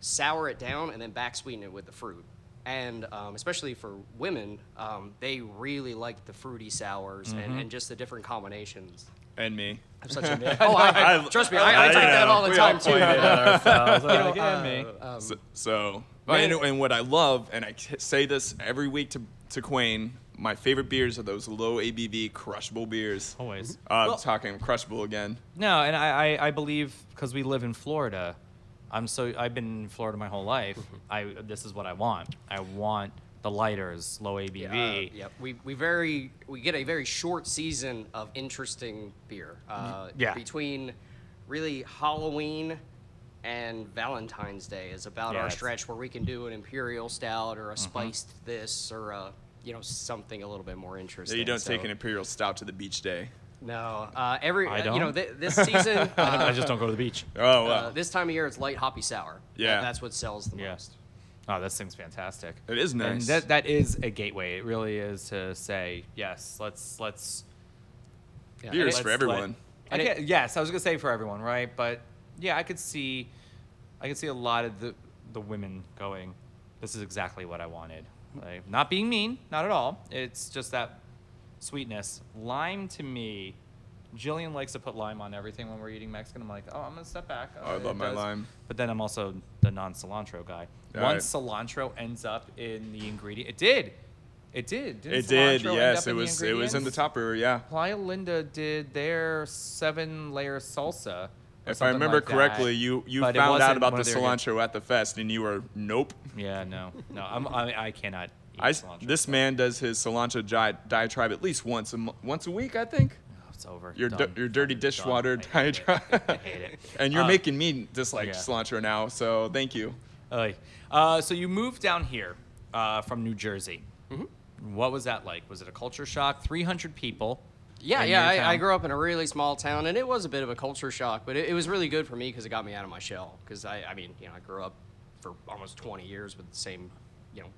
Speaker 4: sour it down and then back sweeten it with the fruit. And um, especially for women, um, they really like the fruity sours
Speaker 2: Mm-hmm.
Speaker 4: and, and just the different combinations.
Speaker 1: And me.
Speaker 4: I'm such a man oh, I, I, trust me, I, I, take that all the
Speaker 1: we all
Speaker 4: time too.
Speaker 1: pointed at ourselves.
Speaker 2: Like, yeah,
Speaker 4: uh,
Speaker 2: me.
Speaker 1: So, so and, and what I love, and I c- say this every week to to Quayne, my favorite beers are those low ABV crushable beers.
Speaker 2: Always.
Speaker 1: Uh, I'm talking crushable again.
Speaker 2: No, and I, I, I believe because we live in Florida, I'm so I've been in Florida my whole life. I this is what I want. I want the lighters, low ABV.
Speaker 4: Yeah, uh, yep. We, we very we get a very short season of interesting beer. Uh,
Speaker 2: Yeah.
Speaker 4: Between really Halloween and Valentine's Day is about
Speaker 2: Yeah,
Speaker 4: our stretch where we can do an imperial stout or a
Speaker 2: Mm-hmm.
Speaker 4: spiced this or a you know something a little bit more
Speaker 1: So
Speaker 4: interesting.
Speaker 1: you don't
Speaker 4: So-
Speaker 1: take an imperial stout to the beach day.
Speaker 4: No. Uh, every
Speaker 2: I
Speaker 4: uh, you know th- this season.
Speaker 2: I
Speaker 4: uh,
Speaker 2: just don't go to the beach.
Speaker 1: Oh
Speaker 4: uh,
Speaker 1: wow,
Speaker 4: this time of year, it's light hoppy sour.
Speaker 1: Yeah.
Speaker 4: that's what sells the
Speaker 2: Yeah.
Speaker 4: most.
Speaker 2: Oh, this thing's fantastic.
Speaker 1: It is nice.
Speaker 2: And that that is a gateway. It really is to say yes. Let's let's.
Speaker 4: Yeah,
Speaker 1: Beers
Speaker 4: and
Speaker 2: let's
Speaker 1: for
Speaker 2: let-
Speaker 1: everyone.
Speaker 2: I
Speaker 4: it-
Speaker 2: yes, I was gonna say for everyone, right? But yeah, I could see, I could see a lot of the the women going. This is exactly what I wanted. Like, not being mean, not at all. It's just that sweetness. Lime to me, Jillian likes to put lime on everything when we're eating Mexican. I'm like, oh, I'm gonna step back.
Speaker 1: Oh, I
Speaker 2: it
Speaker 1: love my
Speaker 2: does.
Speaker 1: lime.
Speaker 2: But then I'm also the non-cilantro guy.
Speaker 1: Yeah,
Speaker 2: Once
Speaker 1: I-
Speaker 2: cilantro ends up in the ingredient, it did. It did. Didn't
Speaker 1: It did, yes. It was it was in the
Speaker 2: ingredients?
Speaker 1: top brewer, yeah.
Speaker 2: Playa Linda did their seven layer salsa.
Speaker 1: If I remember
Speaker 2: like that.
Speaker 1: correctly, you you
Speaker 2: But
Speaker 1: found out about the cilantro at the fest, and you were nope.
Speaker 2: Yeah, no, no, I'm, I, I cannot
Speaker 1: I,
Speaker 2: cilantro.
Speaker 1: this man does his cilantro di- diatribe at least once a mo- once a week, I think.
Speaker 2: Oh, it's over.
Speaker 1: Your
Speaker 2: Done.
Speaker 1: di- your dirty
Speaker 2: Done.
Speaker 1: dishwater
Speaker 2: I hate it.
Speaker 1: diatribe.
Speaker 2: I hate it.
Speaker 1: and you're
Speaker 2: Uh,
Speaker 1: making me dislike
Speaker 2: yeah.
Speaker 1: cilantro now, so thank you.
Speaker 2: Oy. Uh, so you moved down here uh, from New Jersey.
Speaker 1: Mm-hmm.
Speaker 2: What was that like? Was it a culture shock? 300 people.
Speaker 4: Yeah,
Speaker 2: in
Speaker 4: yeah.
Speaker 2: your
Speaker 4: I, I
Speaker 2: town?
Speaker 4: grew up in a really small town, and it was a bit of a culture shock, but it, it was really good for me because it got me out of my shell. Because I, I mean, you know, I grew up for almost 20 years with the same, you know,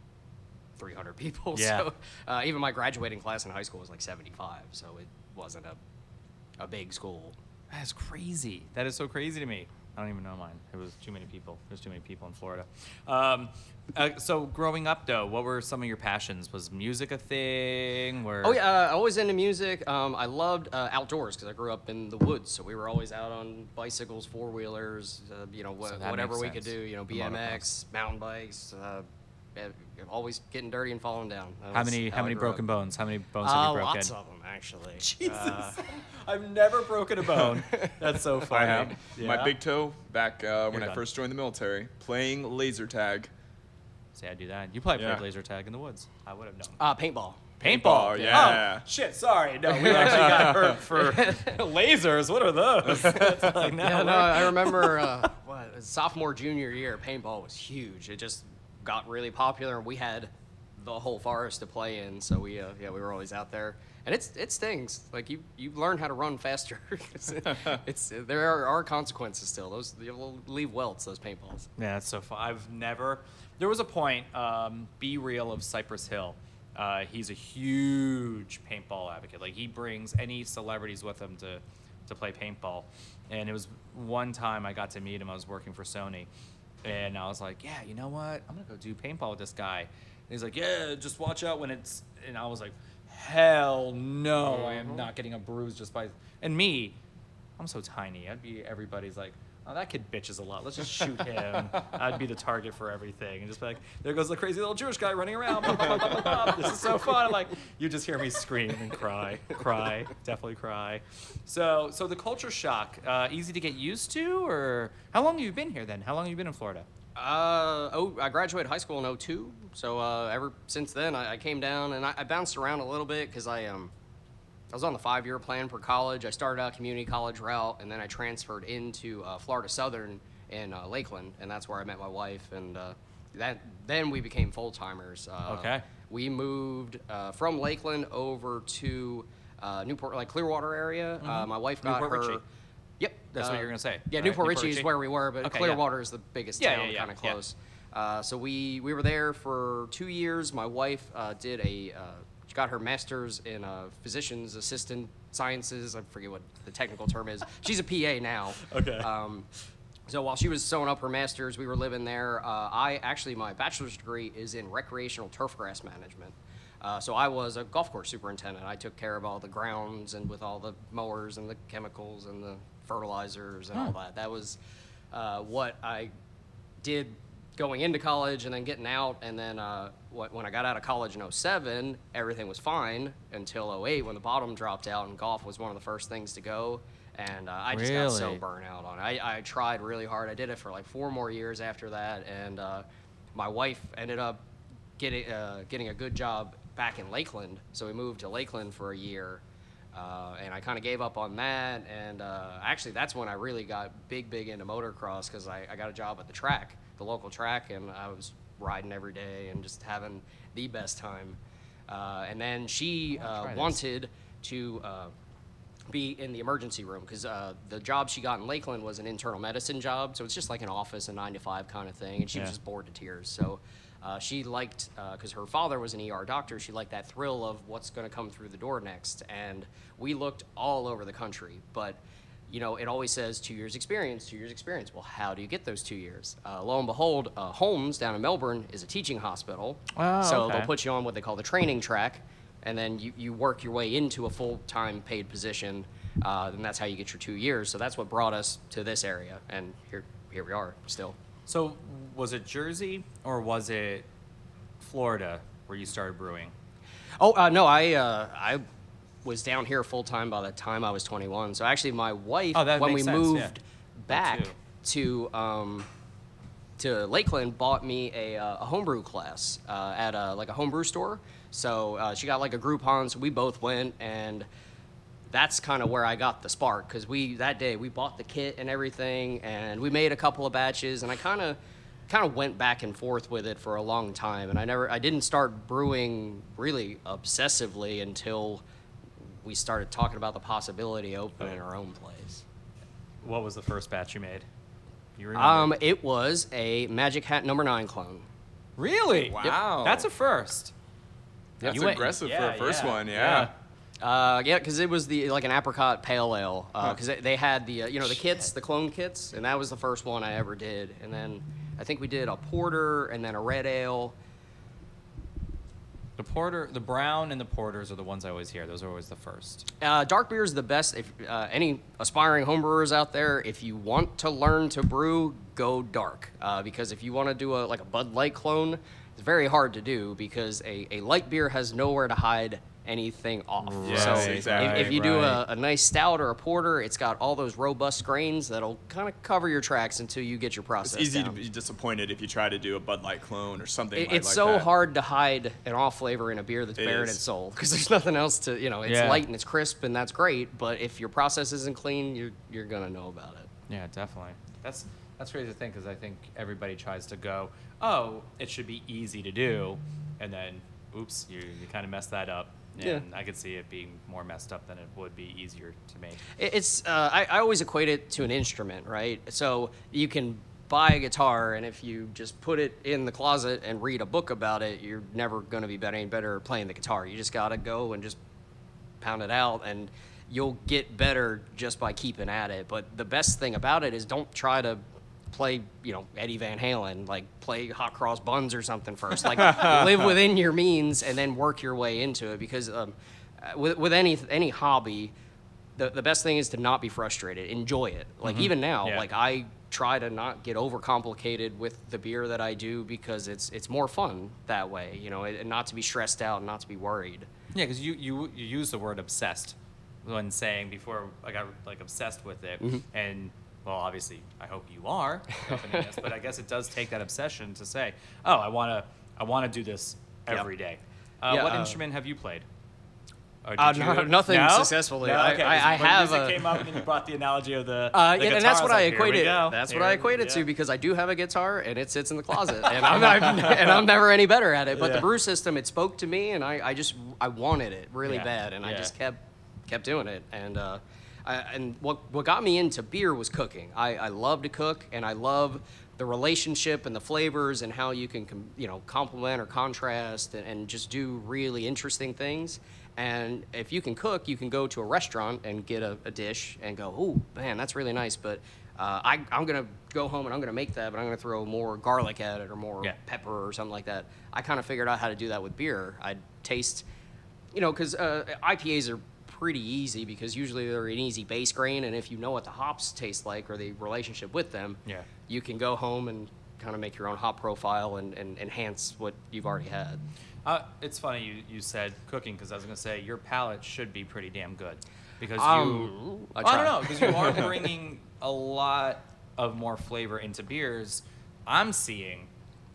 Speaker 4: 300 people.
Speaker 2: Yeah.
Speaker 4: So uh, even my graduating class in high school was like 75, so it wasn't a, a big school.
Speaker 2: That's crazy. That is so crazy to me. I don't even know mine. It was too many people. There's too many people in Florida. Um, uh, so growing up though, what were some of your passions? Was music a thing? Were
Speaker 4: Oh yeah, uh, always into music. Um, I loved uh, outdoors because I grew up in the woods, so we were always out on bicycles, four wheelers, uh, you know, wha-
Speaker 2: So
Speaker 4: whatever we could do. You know, BMX, mountain bikes. Uh, always getting dirty and falling down. That
Speaker 2: How
Speaker 4: was
Speaker 2: many how
Speaker 4: I
Speaker 2: many
Speaker 4: grew up.
Speaker 2: broken bones? How many bones
Speaker 4: Uh,
Speaker 2: have you broken?
Speaker 4: lots of them actually.
Speaker 2: Jesus. I've never broken a bone. That's so funny.
Speaker 1: I have my
Speaker 2: Yeah?
Speaker 1: big toe back uh, when
Speaker 2: You're
Speaker 1: I
Speaker 2: done.
Speaker 1: first joined the military, playing laser tag.
Speaker 2: See, I do that. You probably
Speaker 1: Yeah.
Speaker 2: played laser tag in the woods. I would have known.
Speaker 4: Uh, paintball.
Speaker 1: Paintball, yeah.
Speaker 2: Oh, shit, sorry. No, we actually got hurt for lasers. What are those? It's like, no,
Speaker 4: Yeah, no,
Speaker 2: we're-
Speaker 4: I remember uh, what sophomore junior year, paintball was huge. It just got really popular. And we had the whole forest to play in, so we uh, yeah we were always out there. And it's it stings. Like you you learn how to run faster. it's, it's there are, are consequences still. Those you'll leave welts. Those paintballs.
Speaker 2: Yeah, that's so fun. I've never. There was a point. Um, B-Real of Cypress Hill. Uh, he's a huge paintball advocate. Like he brings any celebrities with him to to play paintball. And it was one time I got to meet him. I was working for Sony, and I was like, "Yeah, you know what? I'm gonna go do paintball with this guy." And he's like, "Yeah, just watch out when it's." And I was like, "Hell no! I am mm-hmm. not getting a bruise just by." And me, I'm so tiny. I'd be everybody's like, oh, that kid bitches a lot. Let's just shoot him. I'd be the target for everything, and just be like, there goes the crazy little Jewish guy running around. This is so fun. I'm like, you just hear me scream and cry, cry, definitely cry. So, so the culture shock, uh, easy to get used to, or how long have you been here then? How long have you been in Florida?
Speaker 4: Uh, oh, I graduated high school in 02. So uh, ever since then, I, I came down and I, I bounced around a little bit because I um, I was on the five-year plan for college. I started out community college route, and then I transferred into uh, Florida Southern in uh, Lakeland, and that's where I met my wife. And uh, that then we became full timers. Uh,
Speaker 2: Okay.
Speaker 4: We moved uh, from Lakeland over to uh, Newport, like Clearwater area. Uh, my wife got
Speaker 2: Mm-hmm. Newport
Speaker 4: her.
Speaker 2: Richey.
Speaker 4: Yep,
Speaker 2: That's what you were gonna say,
Speaker 4: Yeah? Newport, Richey is where we were, but
Speaker 2: Okay, yeah.
Speaker 4: Clearwater is the biggest
Speaker 2: Yeah,
Speaker 4: town,
Speaker 2: yeah, yeah,
Speaker 4: kind of
Speaker 2: yeah.
Speaker 4: close. Uh, so we we were there for two years. My wife uh, did a uh, got her master's in uh, physician's assistant sciences. I forget what the technical term is. She's a PA now.
Speaker 1: Okay.
Speaker 4: Um, so while she was sewing up her master's, we were living there. Uh, I actually my bachelor's degree is in recreational turfgrass management. Uh, so I was a golf course superintendent. I took care of all the grounds and with all the mowers and the chemicals and the fertilizers and all that. That was uh, what I did going into college and then getting out. And then uh, when I got out of college in 07, everything was fine until 08 when the bottom dropped out and golf was one of the first things to go. And uh, I just got so
Speaker 2: Really?
Speaker 4: burnt out on it. I, I tried really hard. I did it for like four more years after that. And uh, my wife ended up getting, uh, getting a good job back in Lakeland. So we moved to Lakeland for a year. Uh, and I kind of gave up on that. And uh, actually, that's when I really got big, big into motocross because I, I got a job at the track, the local track, and I was riding every day and just having the best time. Uh, and then she uh, wanted to uh, be in the emergency room because uh, the job she got in Lakeland was an internal medicine job. So it's just like an office, a nine to five kind of thing. And she was just bored to tears. So uh, she liked, because her father was an ER doctor, she liked that thrill of what's going to come through the door next. And we looked all over the country. But, you know, it always says two years experience, two years experience. Well, how do you get those two years? Uh, lo and behold, uh, Holmes down in Melbourne is a teaching hospital.
Speaker 2: Oh,
Speaker 4: so
Speaker 2: okay.
Speaker 4: they'll put you on what they call the training track. And then you, you work your way into a full time paid position. Uh, and that's how you get your two years. So that's what brought us to this area. And here, here we are still.
Speaker 2: So, was it Jersey or was it Florida where you started brewing?
Speaker 4: Oh uh, no, I uh, I was down here full time by the time I was 21. So actually, my wife,
Speaker 2: Oh, that
Speaker 4: when we
Speaker 2: makes sense, yeah.
Speaker 4: moved back to um, to Lakeland, bought me a, uh, a homebrew class uh, at a, like a homebrew store. So uh, she got like a Groupon, so we both went, and that's kind of where I got the spark because we that day we bought the kit and everything, and we made a couple of batches, and I kind of kind of went back and forth with it for a long time, and I never I didn't start brewing really obsessively until we started talking about the possibility of opening our own place.
Speaker 2: What was the first batch you made? You remember?
Speaker 4: Um, it was a Magic Hat number nine clone.
Speaker 2: really?
Speaker 1: Wow.
Speaker 2: That's a first.
Speaker 1: That's
Speaker 2: You went-
Speaker 1: aggressive for
Speaker 2: yeah,
Speaker 1: a first
Speaker 2: yeah,
Speaker 1: one, yeah.
Speaker 4: Uh, yeah, because it was the like an apricot pale ale. Because they, they had the uh, you know the kits, the clone kits, and that was the first one I ever did. And then I think we did a porter and then a red ale.
Speaker 2: The porter, the brown, and the porters are the ones I always hear. Those are always the first.
Speaker 4: Uh, dark beer is the best. If uh, any aspiring homebrewers out there, if you want to learn to brew, go dark. Uh, because if you want to do a like a Bud Light clone, it's very hard to do because a, a light beer has nowhere to hide anything off.
Speaker 1: Yes,
Speaker 4: so
Speaker 1: exactly.
Speaker 4: if, if you do
Speaker 2: Right.
Speaker 4: a, a nice stout or a porter, it's got all those robust grains that'll kind of cover your tracks until you get your process.
Speaker 1: It's easy
Speaker 4: down.
Speaker 1: to be disappointed if you try to do a Bud Light clone or something
Speaker 4: It-
Speaker 1: like,
Speaker 4: it's
Speaker 1: like
Speaker 4: so
Speaker 1: that.
Speaker 4: hard to hide an off flavor in a beer that's
Speaker 1: It
Speaker 4: bare in
Speaker 1: is.
Speaker 4: its soul because there's nothing else to you know. It's
Speaker 2: Yeah.
Speaker 4: light and it's crisp and that's great, but if your process isn't clean, you're you're gonna know about it.
Speaker 2: Yeah, definitely. That's that's crazy to think because I think everybody tries to go, oh, it should be easy to do, and then, oops, you, you kind of messed that up. And
Speaker 4: Yeah.
Speaker 2: I could see it being more messed up than it would be easier to make.
Speaker 4: It's uh, I, I always equate it to an instrument, right? So you can buy a guitar, and if you just put it in the closet and read a book about it, you're never going to be better, any better playing the guitar. You just gotta go and just pound it out, and you'll get better just by keeping at it. But the best thing about it is don't try to play, you know, Eddie Van Halen, like play hot cross buns or something first. Like live within your means and then work your way into it. Because um, uh, with, with any any hobby, the, the best thing is to not be frustrated. Enjoy it. Like even now,
Speaker 2: Yeah.
Speaker 4: like I try to not get overcomplicated with the beer that I do because it's it's more fun that way. You know, and not to be stressed out and not to be worried.
Speaker 2: Yeah, because you, you you use the word obsessed when saying before I got like obsessed with it,
Speaker 4: Mm-hmm.
Speaker 2: and well, obviously I hope you are this, but I guess it does take that obsession to say, oh, I want to I want to do this
Speaker 4: Yep.
Speaker 2: every day. Uh,
Speaker 4: Yeah,
Speaker 2: what
Speaker 4: uh,
Speaker 2: instrument have you played?
Speaker 4: Uh, no- nothing
Speaker 2: No?
Speaker 4: successfully.
Speaker 2: No?
Speaker 4: I-
Speaker 2: Okay,
Speaker 4: I- I
Speaker 2: when
Speaker 4: have a-
Speaker 2: came up and then you brought the analogy of the.
Speaker 4: Uh,
Speaker 2: the
Speaker 4: yeah, and that's what I
Speaker 2: like, here we
Speaker 4: equate it.
Speaker 2: go.
Speaker 4: That's what I equate it
Speaker 2: yeah.
Speaker 4: to because I do have a guitar and it sits in the closet, and I'm, I'm and I'm never any better at it. But
Speaker 2: Yeah.
Speaker 4: the brew system, it spoke to me, and I, I just I wanted it really
Speaker 2: Yeah.
Speaker 4: bad, and I just kept kept doing it. And uh, I, and what what got me into beer was cooking. I, I love to cook, and I love the relationship and the flavors and how you can com- you know complement or contrast and, and just do really interesting things. And if you can cook, you can go to a restaurant and get a, a dish and go, oh man, that's really nice. But uh, I, I'm gonna go home and I'm gonna make that, but I'm gonna throw more garlic at it or more
Speaker 2: Yeah.
Speaker 4: pepper or something like that. I kind of figured out how to do that with beer. I taste, you know, because uh, IPAs are pretty easy because usually they're an easy base grain, and if you know what the hops taste like or the relationship with them,
Speaker 2: Yeah.
Speaker 4: you can go home and kind of make your own hop profile and, and enhance what you've already had.
Speaker 2: Uh, it's funny you, you said cooking because I was going to say your palate should be pretty damn good because
Speaker 4: Um,
Speaker 2: you
Speaker 4: I,
Speaker 2: I don't know because you are bringing a lot of more flavor into beers. I'm seeing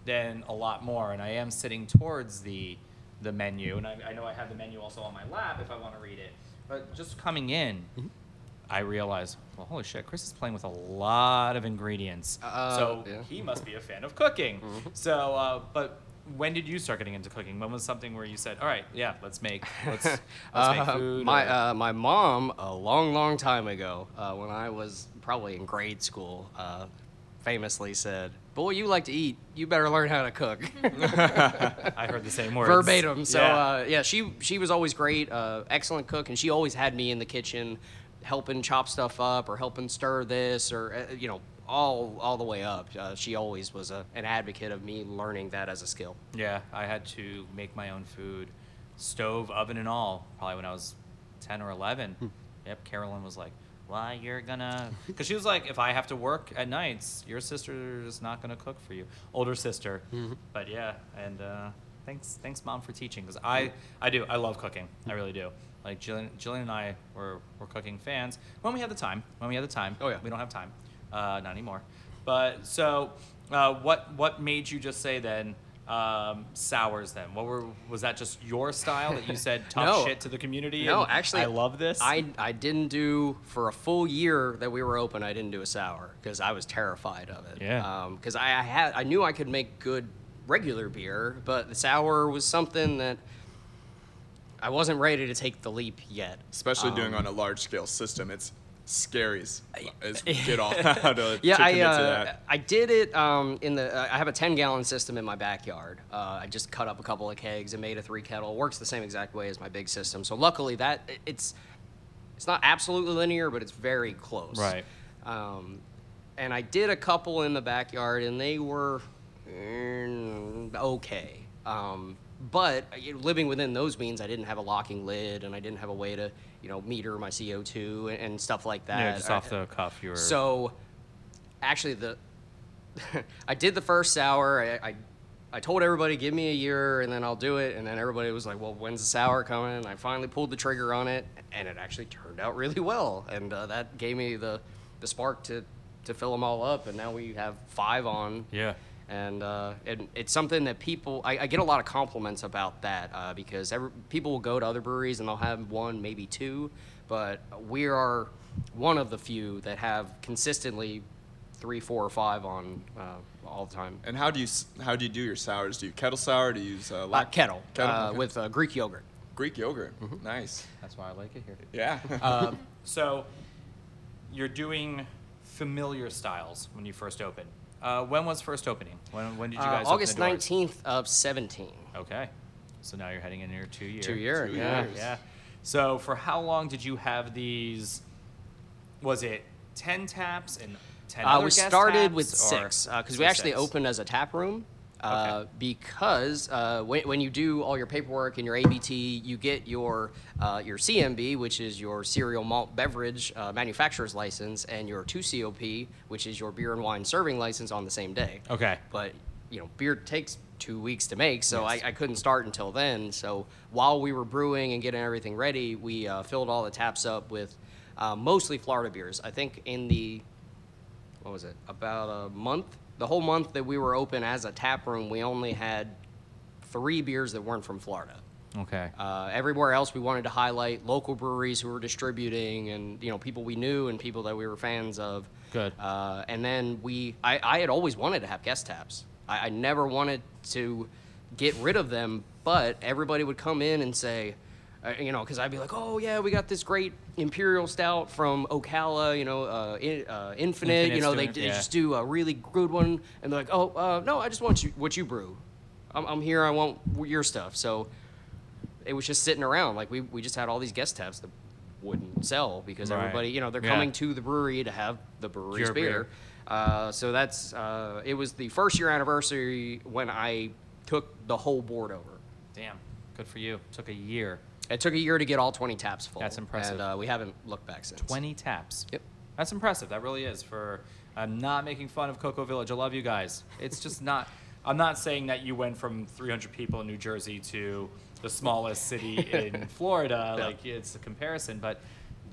Speaker 2: than a lot more, and I am sitting towards the the menu, and I, I know I have the menu also on my lap if I want to read it. But just coming in,
Speaker 4: Mm-hmm.
Speaker 2: I realize, well, holy shit, Chris is playing with a lot of ingredients.
Speaker 4: Uh,
Speaker 2: so
Speaker 4: yeah.
Speaker 2: he must be a fan of cooking.
Speaker 4: Mm-hmm.
Speaker 2: So, uh, but when did you start getting into cooking? When was something where you said, "All right, yeah, let's make let's, let's make
Speaker 4: Uh,
Speaker 2: food"?
Speaker 4: My uh, my mom a long long time ago, uh, when I was probably in grade school, uh, famously said, "Boy, you like to eat. You better learn how to cook."
Speaker 2: I heard the same words
Speaker 4: verbatim. So
Speaker 2: Yeah.
Speaker 4: Uh, yeah, she she was always great, uh, excellent cook, and she always had me in the kitchen, helping chop stuff up or helping stir this or uh, you know all all the way up. Uh, she always was a, an advocate of me learning that as a skill.
Speaker 2: yeah, I had to make my own food, stove, oven, and all. Probably when I was ten or eleven.
Speaker 4: Hmm.
Speaker 2: Yep, Carolyn was like. Why you're gonna? Because she was like, if I have to work at nights, your sister is not gonna cook for you. Older sister,
Speaker 4: Mm-hmm.
Speaker 2: but yeah. And uh, thanks, thanks, mom, for teaching. Because I, I do, I love cooking. I really do. Like Jillian, Jillian and I were, were cooking fans when we had the time. When we had the time.
Speaker 4: Oh, yeah.
Speaker 2: We don't have time, uh, not anymore. But so, uh, what what made you just say then um, sours? Then what were was that just your style that you said tough
Speaker 4: No.
Speaker 2: shit to the community?
Speaker 4: No,
Speaker 2: and
Speaker 4: actually,
Speaker 2: I love this.
Speaker 4: I I didn't do for a full year that we were open. I didn't do a sour because I was terrified of it.
Speaker 2: Yeah.
Speaker 4: Because I, I had I knew I could make good regular beer, but the sour was something that I wasn't ready to take the leap yet.
Speaker 1: Especially
Speaker 4: Um,
Speaker 1: doing on a large scale system, it's as get off how to,
Speaker 4: yeah,
Speaker 1: to
Speaker 4: I uh,
Speaker 1: that.
Speaker 4: I did it um, in the. Uh, I have a ten gallon system in my backyard. Uh, I just cut up a couple of kegs and made a three kettle. Works the same exact way as my big system. So luckily that it's it's not absolutely linear, but it's very close.
Speaker 2: Right.
Speaker 4: Um, and I did a couple in the backyard, and they were mm, okay. Um, but uh, you know, living within those means, I didn't have a locking lid, and I didn't have a way to, you know, meter my CO2 and, and stuff like that.
Speaker 2: yeah, just off the cuff, you were.
Speaker 4: so, actually, the I did the first sour. I, I I told everybody, give me a year, and then I'll do it. And then everybody was like, well, when's the sour coming? And I finally pulled the trigger on it, and it actually turned out really well. And uh, that gave me the the spark to to fill them all up. And now we have five on.
Speaker 2: yeah.
Speaker 4: And, uh, and it's something that people, I, I get a lot of compliments about that uh, because every, people will go to other breweries and they'll have one, maybe two, but we are one of the few that have consistently three, four, or five on uh, all the time.
Speaker 1: And how do you how do you do your sours? Do you kettle sour? Do you use uh,
Speaker 4: Uh,
Speaker 1: lac-
Speaker 4: kettle,
Speaker 1: kettle?
Speaker 4: uh,
Speaker 1: Okay.
Speaker 4: with uh, Greek yogurt.
Speaker 1: Greek yogurt? Nice.
Speaker 2: That's why I like it here.
Speaker 1: Yeah.
Speaker 2: Um, so, you're doing familiar styles when you first opened. Uh, when was first opening? When, when did you
Speaker 4: Uh,
Speaker 2: guys? open
Speaker 4: August
Speaker 2: the doors?
Speaker 4: 19th of 17.
Speaker 2: Okay. So now you're heading into your two year.
Speaker 4: Two year,
Speaker 1: Two
Speaker 4: yeah.
Speaker 1: years.
Speaker 2: Yeah. So for how long did you have these? Was it ten taps and ten?
Speaker 4: Uh,
Speaker 2: other
Speaker 4: we
Speaker 2: guest
Speaker 4: started
Speaker 2: taps,
Speaker 4: with
Speaker 2: or-
Speaker 4: six because we actually
Speaker 2: six.
Speaker 4: opened as a tap room. Uh,
Speaker 2: Okay.
Speaker 4: Because uh, when, when you do all your paperwork and your ABT, you get your uh, your CMB, which is your cereal malt beverage uh, manufacturer's license, and your 2COP, which is your beer and wine serving license, on the same day.
Speaker 2: Okay.
Speaker 4: But you know, beer takes two weeks to make, so
Speaker 2: Yes.
Speaker 4: I, I couldn't start until then. So while we were brewing and getting everything ready, we uh, filled all the taps up with uh, mostly Florida beers. I think in the what was it about a month the whole month that we were open as a tap room we only had three beers that weren't from florida
Speaker 2: Okay.
Speaker 4: Uh, everywhere else, we wanted to highlight local breweries who were distributing, and you know people we knew and people that we were fans of.
Speaker 2: Good.
Speaker 4: Uh, and then we, I, I had always wanted to have guest taps. I, I never wanted to get rid of them, but everybody would come in and say, uh, you know, because I'd be like, oh yeah, we got this great imperial stout from Ocala, you know, uh, in, uh, Infinite. You know, they, they
Speaker 2: yeah.
Speaker 4: just do a really good one, and they're like, oh uh, no, I just want you what you brew. I'm, I'm here. I want your stuff. So it was just sitting around. Like we, we just had all these guest taps that wouldn't sell because
Speaker 2: Right.
Speaker 4: everybody, you know, they're
Speaker 2: Yeah.
Speaker 4: coming to the brewery to have the brewery's
Speaker 2: Pure
Speaker 4: beer.
Speaker 2: beer.
Speaker 4: Uh, so that's uh, it was the first year anniversary when I took the whole board over.
Speaker 2: Damn. Good for you. Took a year.
Speaker 4: It took a year to get all 20 taps full.
Speaker 2: That's impressive.
Speaker 4: And uh, we haven't looked back since.
Speaker 2: 20 taps.
Speaker 4: Yep.
Speaker 2: That's impressive. That really is. For I'm not making fun of Cocoa Village. I love you guys. It's just not. I'm not saying that you went from 300 people in New Jersey to the smallest city in Florida. Like it's a comparison, but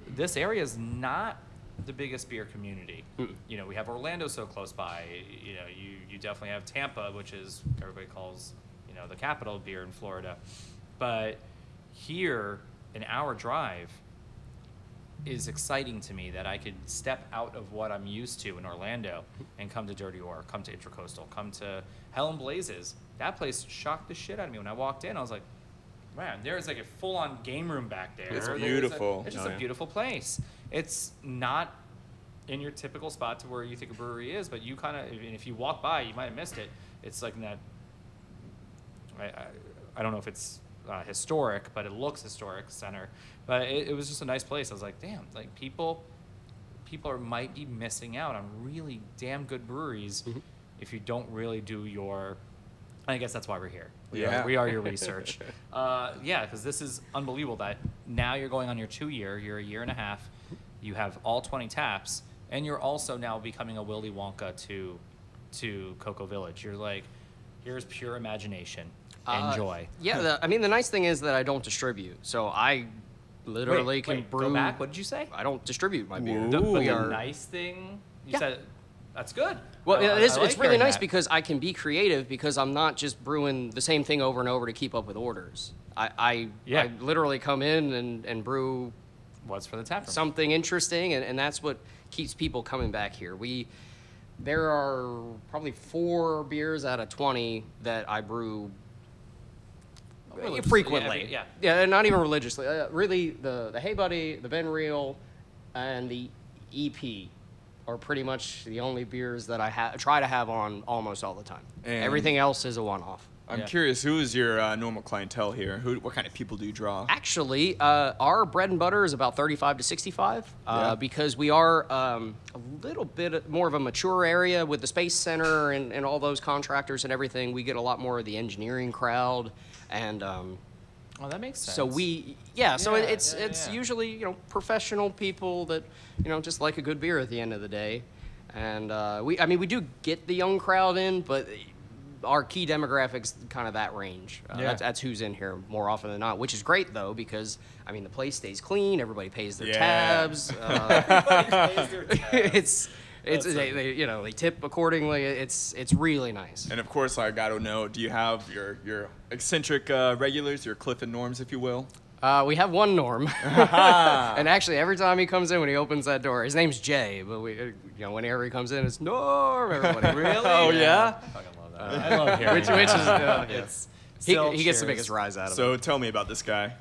Speaker 2: this area is not the biggest beer community. You know, we have Orlando so close by. You know, you you definitely have Tampa, which is everybody calls you know the capital of beer in Florida, but here, an hour drive is exciting to me that I could step out of what I'm used to in Orlando and come to Dirty Oar, come to Intracoastal, come to Hell 'n Blazes. That place shocked the shit out of me when I walked in. I was like, man, there's like a full on game room back there.
Speaker 1: It's
Speaker 2: There's a-
Speaker 1: beautiful.
Speaker 2: it's just
Speaker 1: Oh,
Speaker 2: a beautiful place. It's not in your typical spot to where you think a brewery is, but you kind of, and if you walk by, you might have missed it. It's like in that I, I, I don't know if it's uh, historic, but it looks historic center. But it, it was just a nice place. I was like, damn, like people, people are might be missing out on really damn good breweries if you don't really do your. I guess that's why we're here. We
Speaker 1: Yeah.
Speaker 2: are, we are your research. uh, yeah, because this is unbelievable that now you're going on your two year, you're a year and a half, you have all 20 taps, and you're also now becoming a Willy Wonka to, to Cocoa Village. You're like, here's pure imagination.
Speaker 4: Uh,
Speaker 2: Enjoy.
Speaker 4: yeah, the, I mean the nice thing is that I don't distribute, so I literally
Speaker 2: wait,
Speaker 4: can
Speaker 2: wait,
Speaker 4: brew.
Speaker 2: Go back. What did you say?
Speaker 4: I don't distribute my beer.
Speaker 1: Ooh.
Speaker 2: The,
Speaker 4: We
Speaker 2: the
Speaker 4: are-
Speaker 2: nice thing. You
Speaker 4: Yeah.
Speaker 2: said that's good.
Speaker 4: Well,
Speaker 2: I-
Speaker 4: it is,
Speaker 2: I
Speaker 4: it's really nice
Speaker 2: that.
Speaker 4: because I can be creative because I'm not just brewing the same thing over and over to keep up with orders. I, I,
Speaker 2: Yeah.
Speaker 4: I literally come in and, and brew
Speaker 2: what's for the tap room.
Speaker 4: something interesting, and, and that's what keeps people coming back here. We there are probably four beers out of twenty that I brew
Speaker 2: Religiously,
Speaker 4: frequently.
Speaker 2: yeah, every-
Speaker 4: yeah, not even religiously. Uh, really, the the Hey Buddy, the B-Real, and the EP are pretty much the only beers that I ha- try to have on almost all the time.
Speaker 1: And-
Speaker 4: Everything else is a one-off.
Speaker 1: I'm
Speaker 2: Yeah.
Speaker 1: curious, who is your uh, normal clientele here? Who, what kind of people do you draw?
Speaker 4: Actually, uh, our bread and butter is about 35 to 65 uh,
Speaker 1: Yeah.
Speaker 4: because we are um, a little bit more of a mature area with the Space Center and, and all those contractors and everything. We get a lot more of the engineering crowd. And um,
Speaker 2: Oh, that makes sense.
Speaker 4: so we, yeah, so
Speaker 2: Yeah,
Speaker 4: it's
Speaker 2: yeah,
Speaker 4: it's
Speaker 2: yeah.
Speaker 4: usually, you know, professional people that, you know, just like a good beer at the end of the day. And uh, we, I mean, we do get the young crowd in, but our key demographics kind of that range. Uh,
Speaker 2: Yeah.
Speaker 4: that's, that's who's in here more often than not, which is great though because I mean the place stays clean, everybody pays their
Speaker 1: Yeah.
Speaker 4: tabs. Uh, it's it's
Speaker 2: That's
Speaker 4: they, they you know they tip accordingly. It's it's really nice.
Speaker 1: And of course, I gotta know, do you have your your eccentric uh, regulars, your Cliff and Norms, if you will?
Speaker 4: Uh, we have one Norm, and actually every time he comes in, when he opens that door, his name's Jay, but we, uh, you know, whenever he comes in, it's Norm. Everybody,
Speaker 2: Really?
Speaker 1: Oh, yeah?
Speaker 2: I fucking love that. I love hearing
Speaker 4: which which is
Speaker 2: that.
Speaker 4: uh,
Speaker 2: It's
Speaker 4: he, he gets the
Speaker 2: cheers.
Speaker 4: biggest rise out of it.
Speaker 1: So tell me about this guy.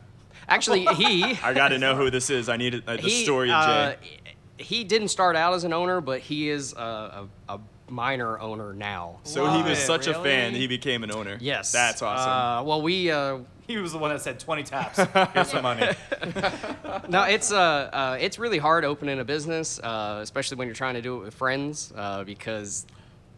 Speaker 4: Actually, he
Speaker 1: I gotta know who this is. I need uh, the
Speaker 4: he,
Speaker 1: story of
Speaker 4: uh,
Speaker 1: Jay.
Speaker 4: He didn't start out as an owner, but he is a, a, a minor owner now.
Speaker 1: So he was
Speaker 2: it,
Speaker 1: such a fan,
Speaker 2: really?
Speaker 1: he became an owner.
Speaker 4: Yes,
Speaker 1: That's awesome.
Speaker 4: Uh, well, we uh,
Speaker 2: He was the one that said 20 taps. Here's some money.
Speaker 4: no, it's uh, uh, it's really hard opening a business, uh, especially when you're trying to do it with friends, uh, because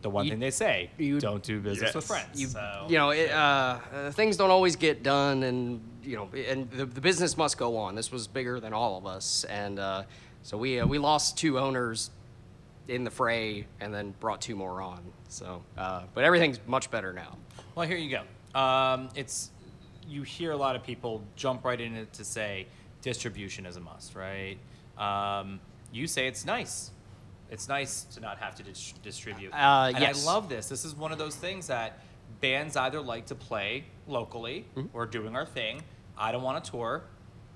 Speaker 2: The one
Speaker 4: You-
Speaker 2: thing they say,
Speaker 4: you-
Speaker 2: don't do business with friends.
Speaker 4: you,
Speaker 2: so.
Speaker 4: you know, it, uh, uh, things don't always get done, and you know, and the, the business must go on. This was bigger than all of us, and uh, so we uh, we lost two owners in the fray, and then brought two more on. So, uh, but everything's much better now.
Speaker 2: Well, here you go. Um, it's you hear a lot of people jump right in it to say distribution is a must, right? Um, you say it's nice. It's nice to not have to dis- distribute.
Speaker 4: Uh,
Speaker 2: and
Speaker 4: yes.
Speaker 2: I love this. This is one of those things that bands either like to play locally,
Speaker 4: Mm-hmm.
Speaker 2: we're doing our thing. I don't want to tour.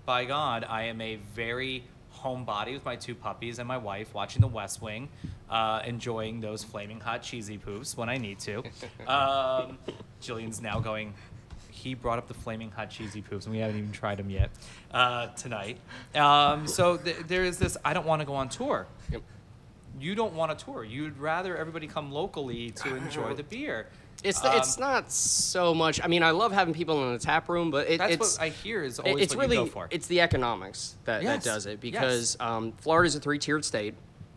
Speaker 2: By God, I am a very homebody with my two puppies and my wife watching The West Wing, uh, enjoying those flaming hot cheesy poofs when I need to. Um, Jillian's now going. He brought up the flaming hot cheesy poofs, and we haven't even tried them yet uh, tonight. Um, so th- there is this. I don't want to go on tour
Speaker 4: Yep.
Speaker 2: you don't want to tour. You'd rather everybody come locally to enjoy the beer.
Speaker 4: It's
Speaker 2: Um,
Speaker 4: it's not so much. I mean, I love having people in the tap room, but it,
Speaker 2: That's
Speaker 4: it's
Speaker 2: what I hear is always
Speaker 4: it's
Speaker 2: what
Speaker 4: really
Speaker 2: you go for.
Speaker 4: it's the economics that,
Speaker 2: Yes,
Speaker 4: that does it
Speaker 2: yes.
Speaker 4: because um, Florida's a three-tiered state.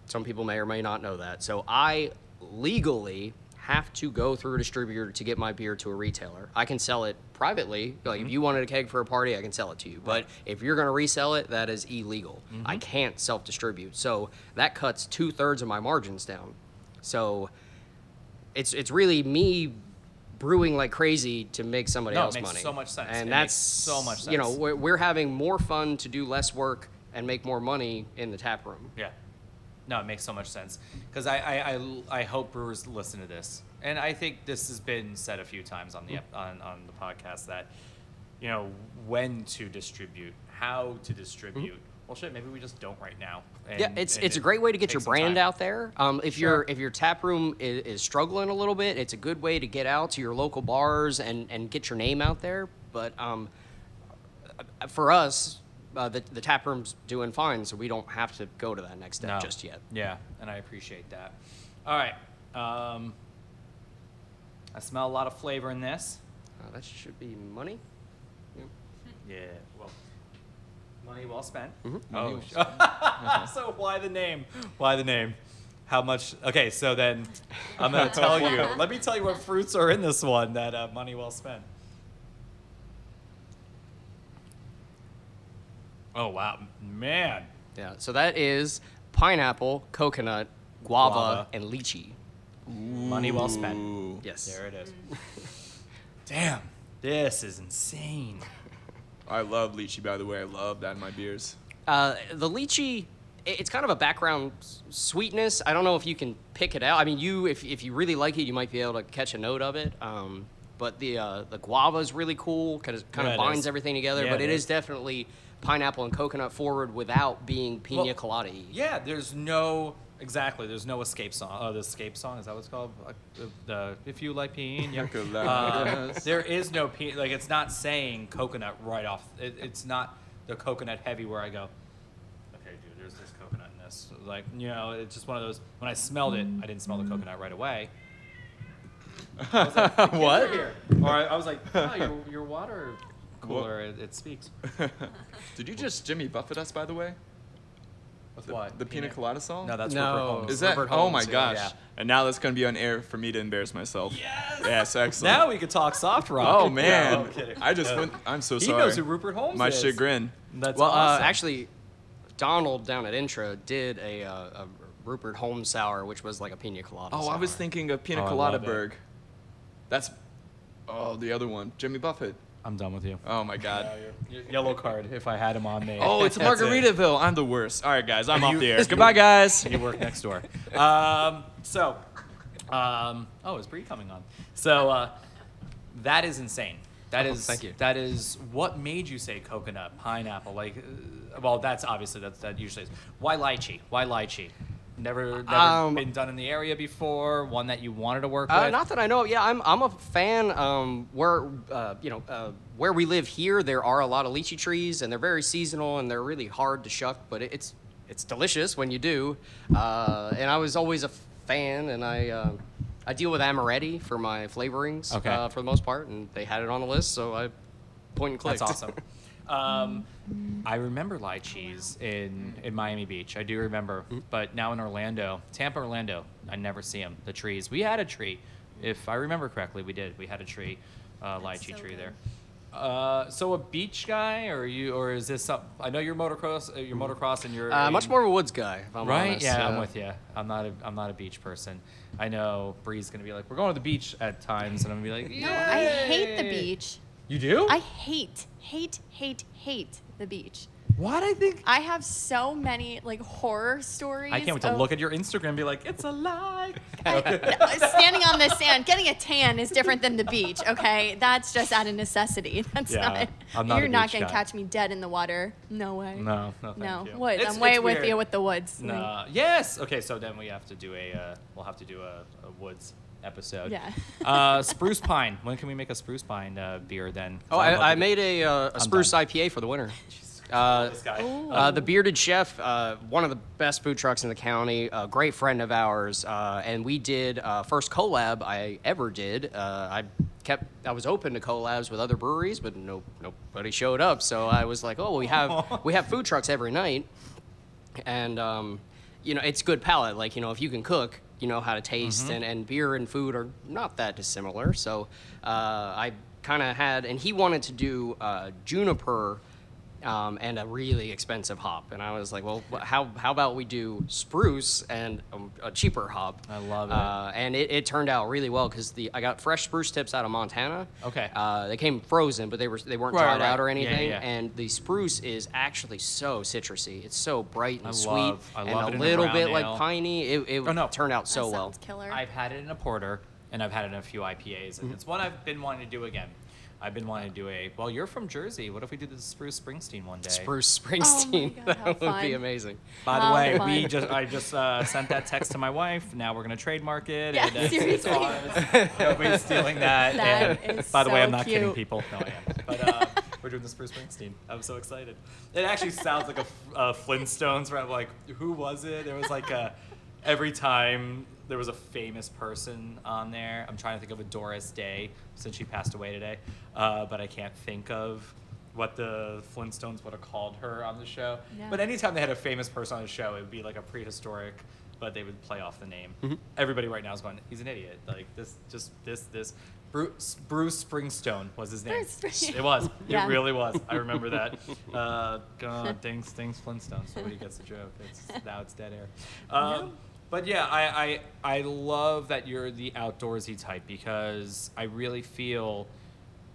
Speaker 4: Some people may or may not know that. So I legally have to go through a distributor to get my beer to a retailer. I can sell it privately. Like
Speaker 2: Mm-hmm.
Speaker 4: if you wanted a keg for a party, I can sell it to you. But if you're going to resell it, that is illegal.
Speaker 2: Mm-hmm.
Speaker 4: I can't self-distribute. So that cuts two thirds of my margins down. So it's it's really me brewing like crazy to make somebody
Speaker 2: No, it
Speaker 4: else
Speaker 2: makes
Speaker 4: money.
Speaker 2: so much sense.
Speaker 4: And
Speaker 2: It
Speaker 4: that's
Speaker 2: so much sense.
Speaker 4: You know, we're, we're having more fun to do less work and make more money in the tap room.
Speaker 2: yeah. No, it makes so much sense because I, I, I, I hope brewers listen to this, and I think this has been said a few times on the on, on the podcast that you know when to distribute, how to distribute. Well, shit, maybe we just don't right now.
Speaker 4: yeah, it's
Speaker 2: and
Speaker 4: it's a great way to get your brand
Speaker 2: time.
Speaker 4: out there. Um, if
Speaker 2: Sure.
Speaker 4: your if your tap room is, is struggling a little bit, it's a good way to get out to your local bars and and get your name out there. But um, uh, for us, uh, the the tap room's doing fine, so we don't have to go to that next step
Speaker 2: No.
Speaker 4: just yet.
Speaker 2: Yeah, and I appreciate that. All right. Um, I smell a lot of flavor in this.
Speaker 4: Uh, that should be money.
Speaker 2: Yeah. Well, money well spent.
Speaker 4: Mm-hmm.
Speaker 2: Oh. so why the name? Why the name? How much? Okay, so then I'm gonna tell you. Let me tell you what fruits are in this one that uh, money well spent. Oh wow, man!
Speaker 4: Yeah, so that is pineapple, coconut, guava,
Speaker 2: Guava.
Speaker 4: and lychee.
Speaker 2: Money well spent.
Speaker 4: Yes.
Speaker 2: There it is. Damn, this is insane.
Speaker 1: I love lychee, by the way. I love that in my beers.
Speaker 4: Uh, the lychee, it's kind of a background sweetness. I don't know if you can pick it out. I mean, you if, if you really like it, you might be able to catch a note of it. Um, but the uh, the guava is really cool because it kind
Speaker 2: Yeah,
Speaker 4: of
Speaker 2: it
Speaker 4: binds
Speaker 2: is.
Speaker 4: everything together.
Speaker 2: Yeah,
Speaker 4: but
Speaker 2: it
Speaker 4: it is
Speaker 2: is.
Speaker 4: definitely pineapple and coconut forward without being pina
Speaker 2: Well,
Speaker 4: colada.
Speaker 2: Yeah, there's no exactly. There's no escape song. Oh, the escape song is that what it's called? Like, the, the if you like pina.
Speaker 1: Coladas.
Speaker 2: Um, there is no pina. Like it's not saying coconut right off. It, it's not the coconut heavy where I go. Okay, dude, there's this coconut in this. Like you know, it's just one of those. When I smelled it, I didn't smell the coconut right away. I was like, "The
Speaker 1: What?
Speaker 2: here." Or I, I was like, oh, your, your water cooler, it, it speaks.
Speaker 1: Did you just Jimmy Buffett us, by the way?
Speaker 2: With
Speaker 1: The,
Speaker 2: what?
Speaker 1: the Pina Colada song?
Speaker 2: No, that's
Speaker 4: No.
Speaker 2: Rupert Holmes.
Speaker 1: Is that?
Speaker 4: Robert
Speaker 1: oh my gosh!
Speaker 2: Yeah.
Speaker 1: And now that's going to be on air for me to embarrass myself.
Speaker 2: Yes.
Speaker 1: Yes, excellent.
Speaker 2: Now we could talk soft rock.
Speaker 1: Oh
Speaker 2: No,
Speaker 1: man,
Speaker 2: I'm kidding.
Speaker 1: I just
Speaker 2: No.
Speaker 1: went. I'm so sorry.
Speaker 2: He knows who Rupert Holmes
Speaker 1: My
Speaker 2: is.
Speaker 1: chagrin.
Speaker 2: That's
Speaker 4: well,
Speaker 2: awesome.
Speaker 4: uh, actually, Donald down at Intro did a, uh, a Rupert Holmes sour, which was like a pina colada.
Speaker 1: Oh, I was thinking of Pina
Speaker 2: Oh,
Speaker 1: Colada. Berg. That's. Oh, the other one, Jimmy Buffett.
Speaker 2: I'm done with you.
Speaker 1: Oh my God.
Speaker 2: Yellow card if I had him on me.
Speaker 1: Oh, it's
Speaker 2: That's it.
Speaker 1: Margaritaville. I'm the worst. All right, guys, I'm
Speaker 2: You-
Speaker 1: off the air. Goodbye, guys.
Speaker 2: You work next door. Um, so, um, oh, is Bree coming on? So, uh, that is insane. That
Speaker 4: Oh,
Speaker 2: is
Speaker 4: thank you.
Speaker 2: That is what made you say coconut, pineapple. Like, uh, well, that's obviously that's that usually is. Why lychee? Why lychee? Never, never
Speaker 4: Um,
Speaker 2: been done in the area before. One that you wanted to work
Speaker 4: Uh,
Speaker 2: with.
Speaker 4: not that I know. of. Yeah, I'm I'm a fan. Um, where uh, you know uh, where we live here, there are a lot of lychee trees, and they're very seasonal, and they're really hard to shuck, but it, it's it's delicious when you do. Uh, and I was always a fan, and I uh, I deal with Amoretti for my flavorings
Speaker 2: Okay.
Speaker 4: uh, for the most part, and they had it on the list, so I point and clicked.
Speaker 2: That's awesome. Um, I remember lychees in, in Miami Beach. I do remember, but now in Orlando, Tampa, Orlando, I never see them. The trees. We had a tree, if I remember correctly. We did. We had a tree, uh, lychee
Speaker 3: so
Speaker 2: tree
Speaker 3: good.
Speaker 2: there. Uh, so a beach guy, or you, or is this some? I know you're motocross. Uh, you're motocross, and you're
Speaker 4: uh, much more of a woods guy, if I'm
Speaker 2: Right?
Speaker 4: honest.
Speaker 2: Yeah, I'm with you. I'm not a I'm not a beach person. I know Bree's gonna be like, we're going to the beach at times, and I'm gonna be like,
Speaker 3: No, I hate the beach.
Speaker 2: You do?
Speaker 3: I hate, hate, hate, hate the beach.
Speaker 2: What I think.
Speaker 3: I have so many like horror stories.
Speaker 2: I can't wait to
Speaker 3: of-
Speaker 2: look at your Instagram and be like, it's a lie.
Speaker 3: standing on the sand, getting a tan is different than the beach. Okay, that's just out of necessity. That's
Speaker 2: Yeah,
Speaker 3: not.
Speaker 2: I'm not a
Speaker 3: you're not
Speaker 2: beach
Speaker 3: gonna
Speaker 2: guy.
Speaker 3: catch me dead in the water. No way.
Speaker 2: No, no, thank
Speaker 3: no.
Speaker 2: you.
Speaker 3: Woods.
Speaker 2: It's-
Speaker 3: I'm way
Speaker 2: it's
Speaker 3: with
Speaker 2: weird.
Speaker 3: you with the woods. Like,
Speaker 2: No. Yes. Okay. So then we have to do a. Uh, we'll have to do a, a woods episode.
Speaker 3: Yeah.
Speaker 2: uh, spruce pine. When can we make a spruce pine uh, beer then?
Speaker 4: Oh,
Speaker 2: I'd
Speaker 4: I, I made a, uh, a spruce
Speaker 2: done.
Speaker 4: IPA for the winter. Uh,
Speaker 2: This guy.
Speaker 4: Uh, the Bearded Chef, uh, one of the best food trucks in the county, a great friend of ours, uh, and we did uh, first collab I ever did. Uh, I kept I was open to collabs with other breweries, but no nobody showed up. So I was like, oh, we have we have food trucks every night, and um, you know it's good palate. Like you know if you can cook, you know how to taste, and, and beer and food are not that dissimilar. So uh, I kind of had, and he wanted to do uh, juniper um, and a really expensive hop. And I was like, well, wh- how, how about we do spruce and um, a cheaper hop?
Speaker 2: I love it.
Speaker 4: Uh, and it, it turned out really well because the I got fresh spruce tips out of Montana.
Speaker 2: Okay.
Speaker 4: Uh, they came frozen, but they were they weren't
Speaker 2: Right,
Speaker 4: dried
Speaker 2: right.
Speaker 4: out or
Speaker 2: Yeah, yeah,
Speaker 4: anything.
Speaker 2: yeah.
Speaker 4: And the spruce is actually so citrusy. It's so bright and
Speaker 2: I
Speaker 4: sweet,
Speaker 2: love- I
Speaker 4: and
Speaker 2: love
Speaker 4: a
Speaker 2: it in a
Speaker 4: little
Speaker 2: brown
Speaker 4: bit
Speaker 2: ale.
Speaker 4: like piney. It, it
Speaker 2: Oh, no.
Speaker 4: turned out
Speaker 3: that
Speaker 4: so well.
Speaker 3: sounds killer.
Speaker 2: I've had it in a porter, and I've had it in a few IPAs, and it's what I've been wanting to do again. I've been wanting to do a. Well, you're from Jersey. What if we do the Spruce Springsteen one day?
Speaker 4: Spruce Springsteen.
Speaker 3: God,
Speaker 4: that would be amazing.
Speaker 2: By the
Speaker 3: How
Speaker 2: way, we just I just uh, sent that text to my wife. Now we're gonna trademark it.
Speaker 3: Yeah,
Speaker 2: and
Speaker 3: seriously.
Speaker 2: It's. Nobody's stealing that.
Speaker 3: That
Speaker 2: and
Speaker 3: is
Speaker 2: by the way, I'm
Speaker 3: so
Speaker 2: not kidding people. No, I am. But uh, we're doing the Spruce Springsteen. I'm so excited. It actually sounds like a, a Flintstones. Where I'm like, who was it? There was like a every time there was a famous person on there. I'm trying to think of a Doris Day since she passed away today, uh, but I can't think of what the Flintstones would have called her on the show.
Speaker 3: Yeah.
Speaker 2: But anytime they had a famous person on the show, it would be like a prehistoric, but they would play off the name.
Speaker 4: Mm-hmm.
Speaker 2: Everybody right now is going, he's an idiot. Like this, just this, this. Bruce, Bruce Springstone was his name.
Speaker 3: Bruce
Speaker 2: It was.
Speaker 3: Yeah.
Speaker 2: It really was. I remember that. Uh, God, dings, things, Flintstones. Nobody gets the joke. It's now it's dead air. Um, But yeah, I, I I love that you're the outdoorsy type because I really feel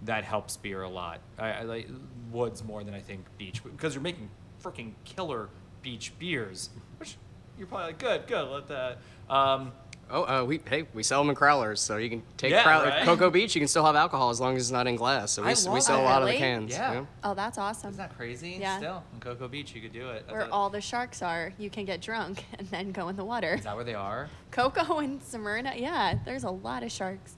Speaker 2: that helps beer a lot. I, I like woods more than I think beach because you're making freaking killer beach beers, which you're probably like good, good. Let that. Um,
Speaker 4: Oh, uh, we hey, we sell them in crowlers, so you can take
Speaker 2: Yeah,
Speaker 4: crowler
Speaker 2: right?
Speaker 4: Cocoa Beach. You can still have alcohol as long as it's not in glass. So we,
Speaker 2: I
Speaker 4: s- we
Speaker 2: love
Speaker 4: sell a
Speaker 3: that.
Speaker 4: lot of the cans.
Speaker 2: Yeah.
Speaker 3: Oh, that's awesome.
Speaker 2: isn't that crazy?
Speaker 3: Yeah.
Speaker 2: Still in Cocoa Beach, you could do it.
Speaker 3: Where
Speaker 2: thought-
Speaker 3: all the sharks are, you can get drunk and then go in the water.
Speaker 2: is that where they are?
Speaker 3: Cocoa and Smyrna, yeah, there's a lot of sharks.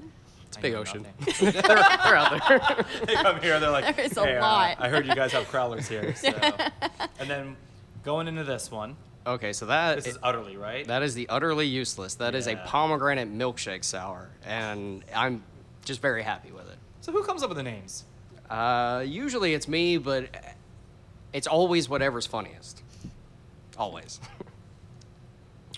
Speaker 4: It's a
Speaker 2: I
Speaker 4: big ocean. they're, they're out there.
Speaker 2: they come here, they're like,
Speaker 3: There is a
Speaker 2: "Hey, uh,
Speaker 3: lot."
Speaker 2: I heard you guys have crowlers here. So. and then going into this one,
Speaker 4: okay, so that
Speaker 2: this is utterly right.
Speaker 4: that is the utterly useless. That is a pomegranate milkshake sour, and I'm just very happy with it.
Speaker 2: so who comes up with the names?
Speaker 4: Uh, usually it's me, but it's always whatever's funniest. Always.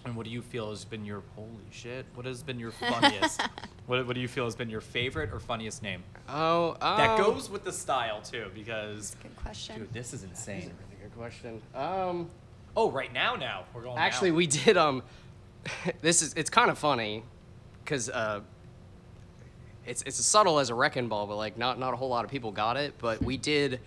Speaker 2: And what do you feel has been your holy shit? What has been your funniest? what, what do you feel has been your favorite or funniest name?
Speaker 4: Oh,
Speaker 2: That
Speaker 4: um,
Speaker 2: goes with the style too, because
Speaker 3: Good question.
Speaker 2: dude, this is insane.
Speaker 4: That's a
Speaker 2: insane.
Speaker 4: really good question. Um,
Speaker 2: Oh, right now, now we're going.
Speaker 4: Actually,
Speaker 2: now.
Speaker 4: we did. Um, this is it's kind of funny, because uh, it's it's as subtle as a wrecking ball, but like not not a whole lot of people got it. But we did.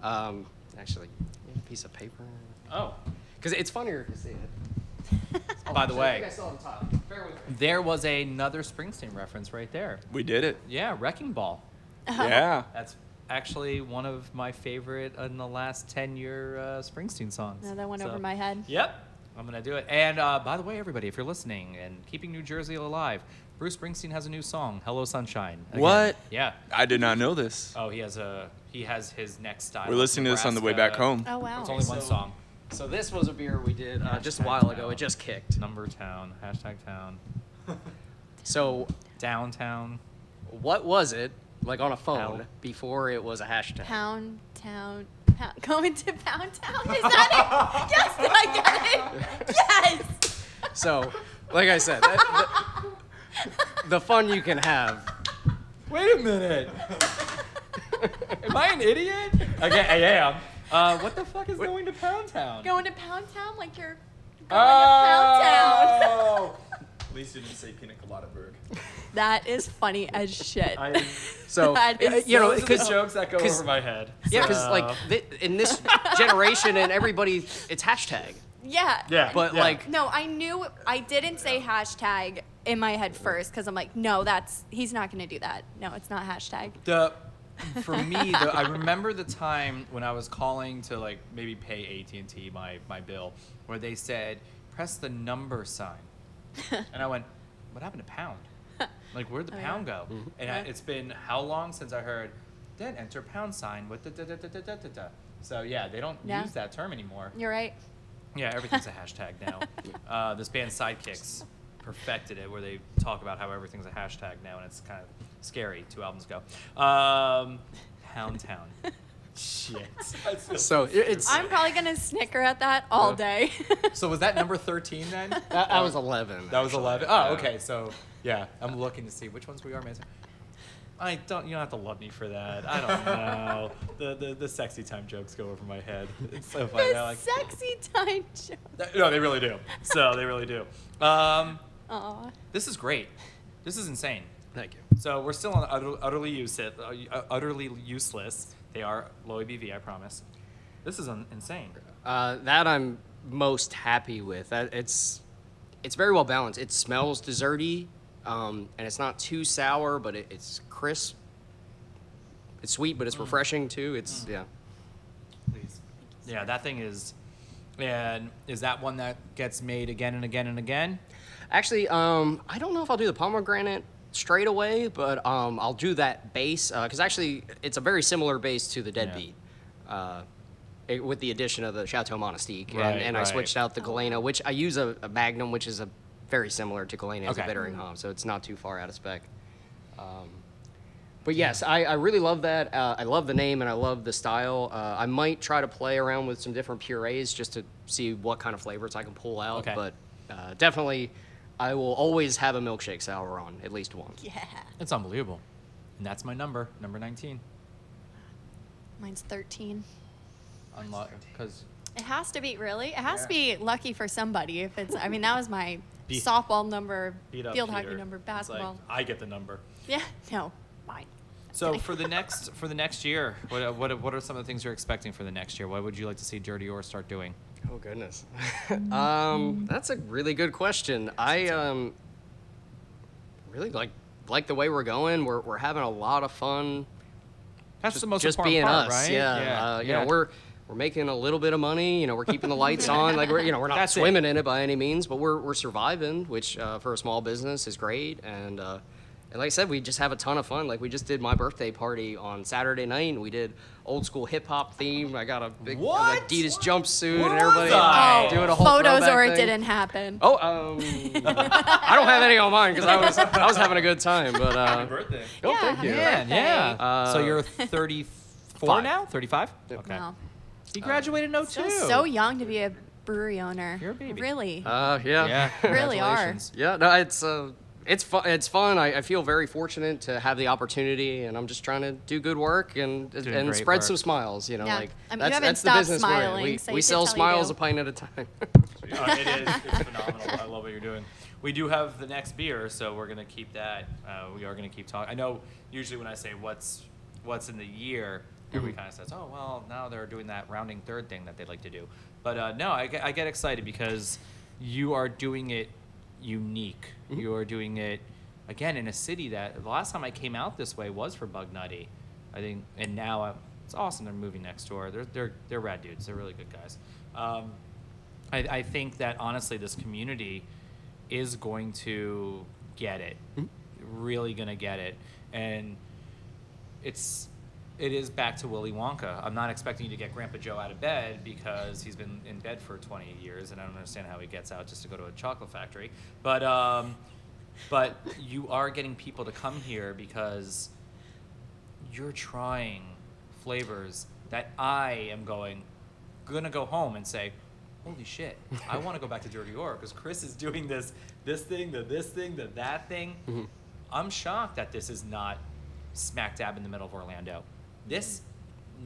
Speaker 4: Um, actually, you a piece of paper.
Speaker 2: Oh,
Speaker 4: Because it's funnier to see it.
Speaker 2: by the
Speaker 4: So
Speaker 2: way,
Speaker 4: think I still have the top. Bear with me.
Speaker 2: there was another Springsteen reference right there.
Speaker 1: We did it.
Speaker 2: Yeah, Wrecking Ball.
Speaker 1: Yeah.
Speaker 2: That's actually one of my favorite in the last 10 year uh, Springsteen songs.
Speaker 3: No, that went
Speaker 2: So-
Speaker 3: over my head.
Speaker 2: Yep. I'm going to do it. And uh, by the way, everybody, if you're listening and keeping New Jersey alive, Bruce Springsteen has a new song, Hello Sunshine. Again.
Speaker 1: What?
Speaker 2: Yeah.
Speaker 1: I did not know this.
Speaker 2: Oh, he has a he has his next style.
Speaker 1: We're listening to this on the way back home.
Speaker 3: Oh wow.
Speaker 2: It's only one
Speaker 4: So-
Speaker 2: song.
Speaker 4: So this was a beer we did uh, just a
Speaker 2: Hashtag
Speaker 4: while ago. It just kicked.
Speaker 2: Number town. Hashtag town.
Speaker 4: So
Speaker 2: Downtown.
Speaker 4: what was it like on a phone
Speaker 2: Hell.
Speaker 4: before it was a hashtag?
Speaker 3: Pound town. Pound, going to Pound Town? Is that it? yes, did I get it? Yes.
Speaker 4: So, like I said, that, the, the fun you can have.
Speaker 2: Wait a minute. Am I an idiot? Okay, I am. Uh, what the fuck is going to Pound Town?
Speaker 3: Going to Pound Town like you're going to Pound Town.
Speaker 1: At least you didn't say pina colada berg.
Speaker 3: That is funny as shit.
Speaker 4: So
Speaker 3: That
Speaker 4: uh, you know,
Speaker 3: so
Speaker 4: because
Speaker 2: jokes that go
Speaker 4: 'cause-
Speaker 2: over my head.
Speaker 4: yeah, because
Speaker 2: So-
Speaker 4: like th- in this generation and everybody, it's hashtag.
Speaker 3: yeah.
Speaker 2: Yeah.
Speaker 4: But
Speaker 2: Yeah.
Speaker 4: like,
Speaker 3: No, I knew I didn't say hashtag in my head first because I'm like, no, that's he's not gonna do that. No, it's not hashtag.
Speaker 2: the for me, the, I remember the time when I was calling to like maybe pay AT and T my my bill, where they said press the number sign, and I went, what happened to pound? Like where'd the
Speaker 3: Oh, yeah.
Speaker 2: pound go? And I,
Speaker 3: Yeah.
Speaker 2: it's been how long since I heard, then enter pound sign with the da da da da da da da. So yeah, they don't
Speaker 3: Yeah.
Speaker 2: use that term anymore.
Speaker 3: You're right.
Speaker 2: Yeah, everything's a hashtag now. Uh, this band Sidekicks perfected it, where they talk about how everything's a hashtag now, and it's kind of scary. Two albums ago. Um, Pound Town. Shit.
Speaker 4: so it- it's
Speaker 3: I'm probably gonna snicker at that all day.
Speaker 2: So was that number thirteen then?
Speaker 4: that, that was 11.
Speaker 2: That was
Speaker 4: actually.
Speaker 2: eleven. Oh, okay. So yeah, I'm looking to see which ones we are missing. I don't. You don't have to love me for that. I don't know. the, the the sexy time jokes go over my head. It's so funny.
Speaker 3: the
Speaker 2: I like,
Speaker 3: sexy time jokes.
Speaker 2: no, they really do. So they really do. Um,
Speaker 3: Aw.
Speaker 2: This is great. This is insane.
Speaker 4: Thank you.
Speaker 2: So we're still on utter, utterly useless. Uh, utterly useless. They are low ABV, I promise. This is un- insane.
Speaker 4: Uh, that I'm most happy with. That it's it's very well balanced. It smells desserty, um, and it's not too sour, but it, it's crisp. It's sweet, but it's refreshing too. It's yeah.
Speaker 2: Please. Yeah, that thing is. And is that one that gets made again and again and again?
Speaker 4: Actually, um, I don't know if I'll do the pomegranate straight away, but um, I'll do that base because actually it's a very similar base to the Deadbeat, uh, it- with the addition of the Chateau Monastique,
Speaker 2: Right,
Speaker 4: and, and I switched out the Galena, which I use a, a Magnum, which is a very similar to Galena as a
Speaker 2: Okay.
Speaker 4: bittering hop, so it's not too far out of spec. Um, but yes, I, I really love that. Uh, I love the name and I love the style. Uh, I might try to play around with some different purees just to see what kind of flavors I can pull out.
Speaker 2: Okay.
Speaker 4: But uh, definitely, I will always have a milkshake sour on at least one.
Speaker 3: Yeah.
Speaker 2: It's unbelievable. And that's my number, number 19.
Speaker 3: Mine's 13.
Speaker 2: Unlock, because
Speaker 3: It has to be really. It has to be lucky for somebody. If it's, I mean, that was my
Speaker 2: Beat-
Speaker 3: softball number,
Speaker 2: beat up
Speaker 3: field
Speaker 2: Peter.
Speaker 3: hockey number,
Speaker 2: It's like,
Speaker 3: basketball.
Speaker 2: I get the number.
Speaker 3: yeah. No, mine.
Speaker 2: So for the next for the next year, what what what are some of the things you're expecting for the next year? What would you like to see Dirty Oar start doing?
Speaker 4: Oh goodness, um, that's a really good question. I um, really like like the way we're going. We're we're having a lot of fun.
Speaker 2: That's
Speaker 4: just,
Speaker 2: the most
Speaker 4: just
Speaker 2: important
Speaker 4: being
Speaker 2: part,
Speaker 4: us.
Speaker 2: right?
Speaker 4: Yeah, uh, you
Speaker 2: yeah.
Speaker 4: know we're we're making a little bit of money. You know we're keeping the lights on. Like we're you know we're not
Speaker 2: That's it.
Speaker 4: swimming in it by any means, but we're we're surviving, which uh, for a small business is great. And uh, and like I said, we just have a ton of fun. Like we just did my birthday party on Saturday night, and we did old school hip hop theme. I got a big
Speaker 2: What?
Speaker 4: Adidas jumpsuit,
Speaker 2: Where
Speaker 4: and everybody
Speaker 2: was I?
Speaker 4: doing a whole
Speaker 3: Photos
Speaker 4: throwback
Speaker 3: or it
Speaker 4: thing.
Speaker 3: didn't happen.
Speaker 4: Oh, um, I don't have any on mine because I was I was having a good time. But uh,
Speaker 2: birthday.
Speaker 4: oh,
Speaker 3: Yeah,
Speaker 4: thank you.
Speaker 3: happy
Speaker 2: Man, yeah.
Speaker 4: Uh,
Speaker 2: so you're 34
Speaker 4: five.
Speaker 2: now? 35? Okay.
Speaker 3: Wow.
Speaker 2: He graduated in 02.
Speaker 3: Still so young to be a brewery owner.
Speaker 2: You're a baby.
Speaker 3: Really.
Speaker 4: Uh, yeah.
Speaker 2: Yeah.
Speaker 3: Really are.
Speaker 2: congratulations.
Speaker 4: Yeah, no, it's uh, it's fun. It's fun. I, I feel very fortunate to have the opportunity, and I'm just trying to do good work and
Speaker 2: Doing
Speaker 4: and spread
Speaker 2: work.
Speaker 4: some smiles. You know,
Speaker 3: Yeah.
Speaker 4: like
Speaker 3: I mean, you
Speaker 4: that's,
Speaker 3: haven't
Speaker 4: that's the
Speaker 3: stopped
Speaker 4: business we're in.
Speaker 3: smiling,
Speaker 4: We,
Speaker 3: so
Speaker 4: we sell
Speaker 3: can tell you
Speaker 4: smiles a pint at a time.
Speaker 2: Uh, it is. It's phenomenal. I love what you're doing. We do have the next beer, so we're gonna keep that. Uh, we are gonna keep talking. I know usually when I say what's what's in the year, everybody kind of says, "Oh, well, now they're doing that rounding third thing that they like to do." But uh, no, I get, I get excited because you are doing it unique. You are doing it again in a city that the last time I came out this way was for Bugnutty. I think, and now i it's awesome. They're moving next door. They're they're they're rad dudes. They're really good guys. Um, I, I think that honestly, this community is going to get it, really gonna get it, and it's it is back to Willy Wonka. I'm not expecting you to get Grandpa Joe out of bed because he's been in bed for 20 years, and I don't understand how he gets out just to go to a chocolate factory. But um, but you are getting people to come here because you're trying flavors that I am going gonna go home and say, holy shit, I want to go back to Dirty Oar because Chris is doing this this thing, the this thing, the that thing. I'm shocked that this is not smack dab in the middle of Orlando. This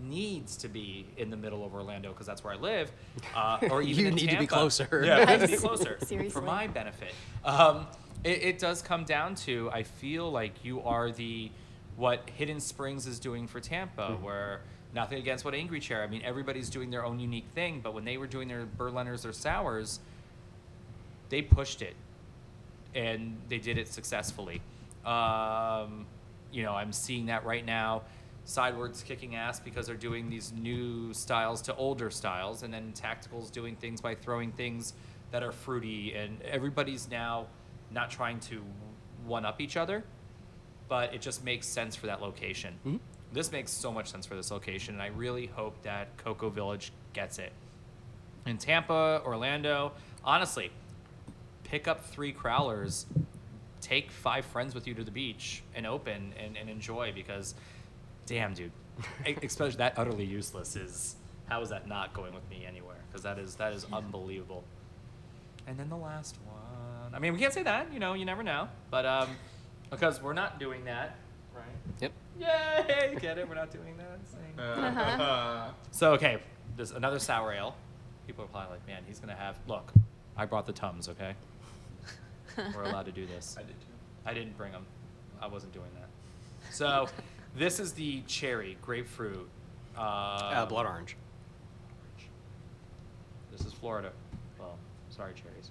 Speaker 2: needs to be in the middle of Orlando because that's where I live, uh, or even
Speaker 4: You
Speaker 2: in
Speaker 4: need to be closer.
Speaker 2: Yeah, we need to be closer
Speaker 3: Seriously.
Speaker 2: for my benefit. Um, It, it does come down to I feel like you are the what Hidden Springs is doing for Tampa, where nothing against what Angry Chair. I mean, everybody's doing their own unique thing, but when they were doing their Berliners or sours, they pushed it and they did it successfully. Um, you know, I'm seeing that right now. Sideward's kicking ass because they're doing these new styles to older styles, and then Tactical's doing things by throwing things that are fruity, and everybody's now not trying to one up each other, but it just makes sense for that location. Mm-hmm. This makes so much sense for this location, and I really hope that Cocoa Village gets it. In Tampa, Orlando, honestly, pick up three crowlers, take five friends with you to the beach and open and, and enjoy because, damn, dude, especially that utterly useless is how is that not going with me anywhere? Because that is that is unbelievable. And then the last one, I mean, we can't say that, you know, you never know, but um, because we're not doing that, right?
Speaker 4: Yep.
Speaker 2: Yay! Get it? We're not doing that. Sing. So okay, this another sour ale. People are probably like, man, he's gonna have. Look, I brought the tums. Okay, we're allowed to do this.
Speaker 1: I did too.
Speaker 2: I didn't bring them. I wasn't doing that. So this is the cherry grapefruit. Uh,
Speaker 4: Uh, blood orange.
Speaker 2: This is Florida. Well, sorry, cherries.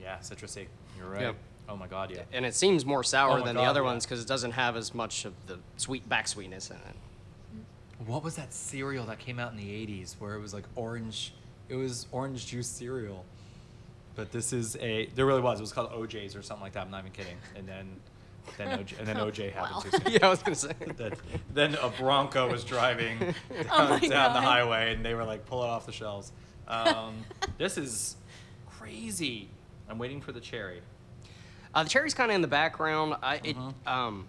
Speaker 2: Yeah, citrusy. You're right.
Speaker 4: Yep.
Speaker 2: Oh my God, yeah.
Speaker 4: And it seems more sour
Speaker 2: Oh my
Speaker 4: than
Speaker 2: God,
Speaker 4: the other
Speaker 2: yeah.
Speaker 4: ones because it doesn't have as much of the sweet back sweetness in it.
Speaker 2: What was that cereal that came out in the 80s where it was like orange? It was orange juice cereal. But this is a. There really was. It was called OJ's or something like that. I'm not even kidding. And then, then OJ, and then OJ happened
Speaker 3: Wow.
Speaker 2: too soon.
Speaker 4: yeah, I was gonna say.
Speaker 2: That, then a Bronco was driving down,
Speaker 3: Oh
Speaker 2: down the highway, and they were like, pull it off the shelves. Um, this is crazy. I'm waiting for the cherry.
Speaker 4: Uh, the cherry's kind of in the background. I it
Speaker 2: Mhm.
Speaker 4: um.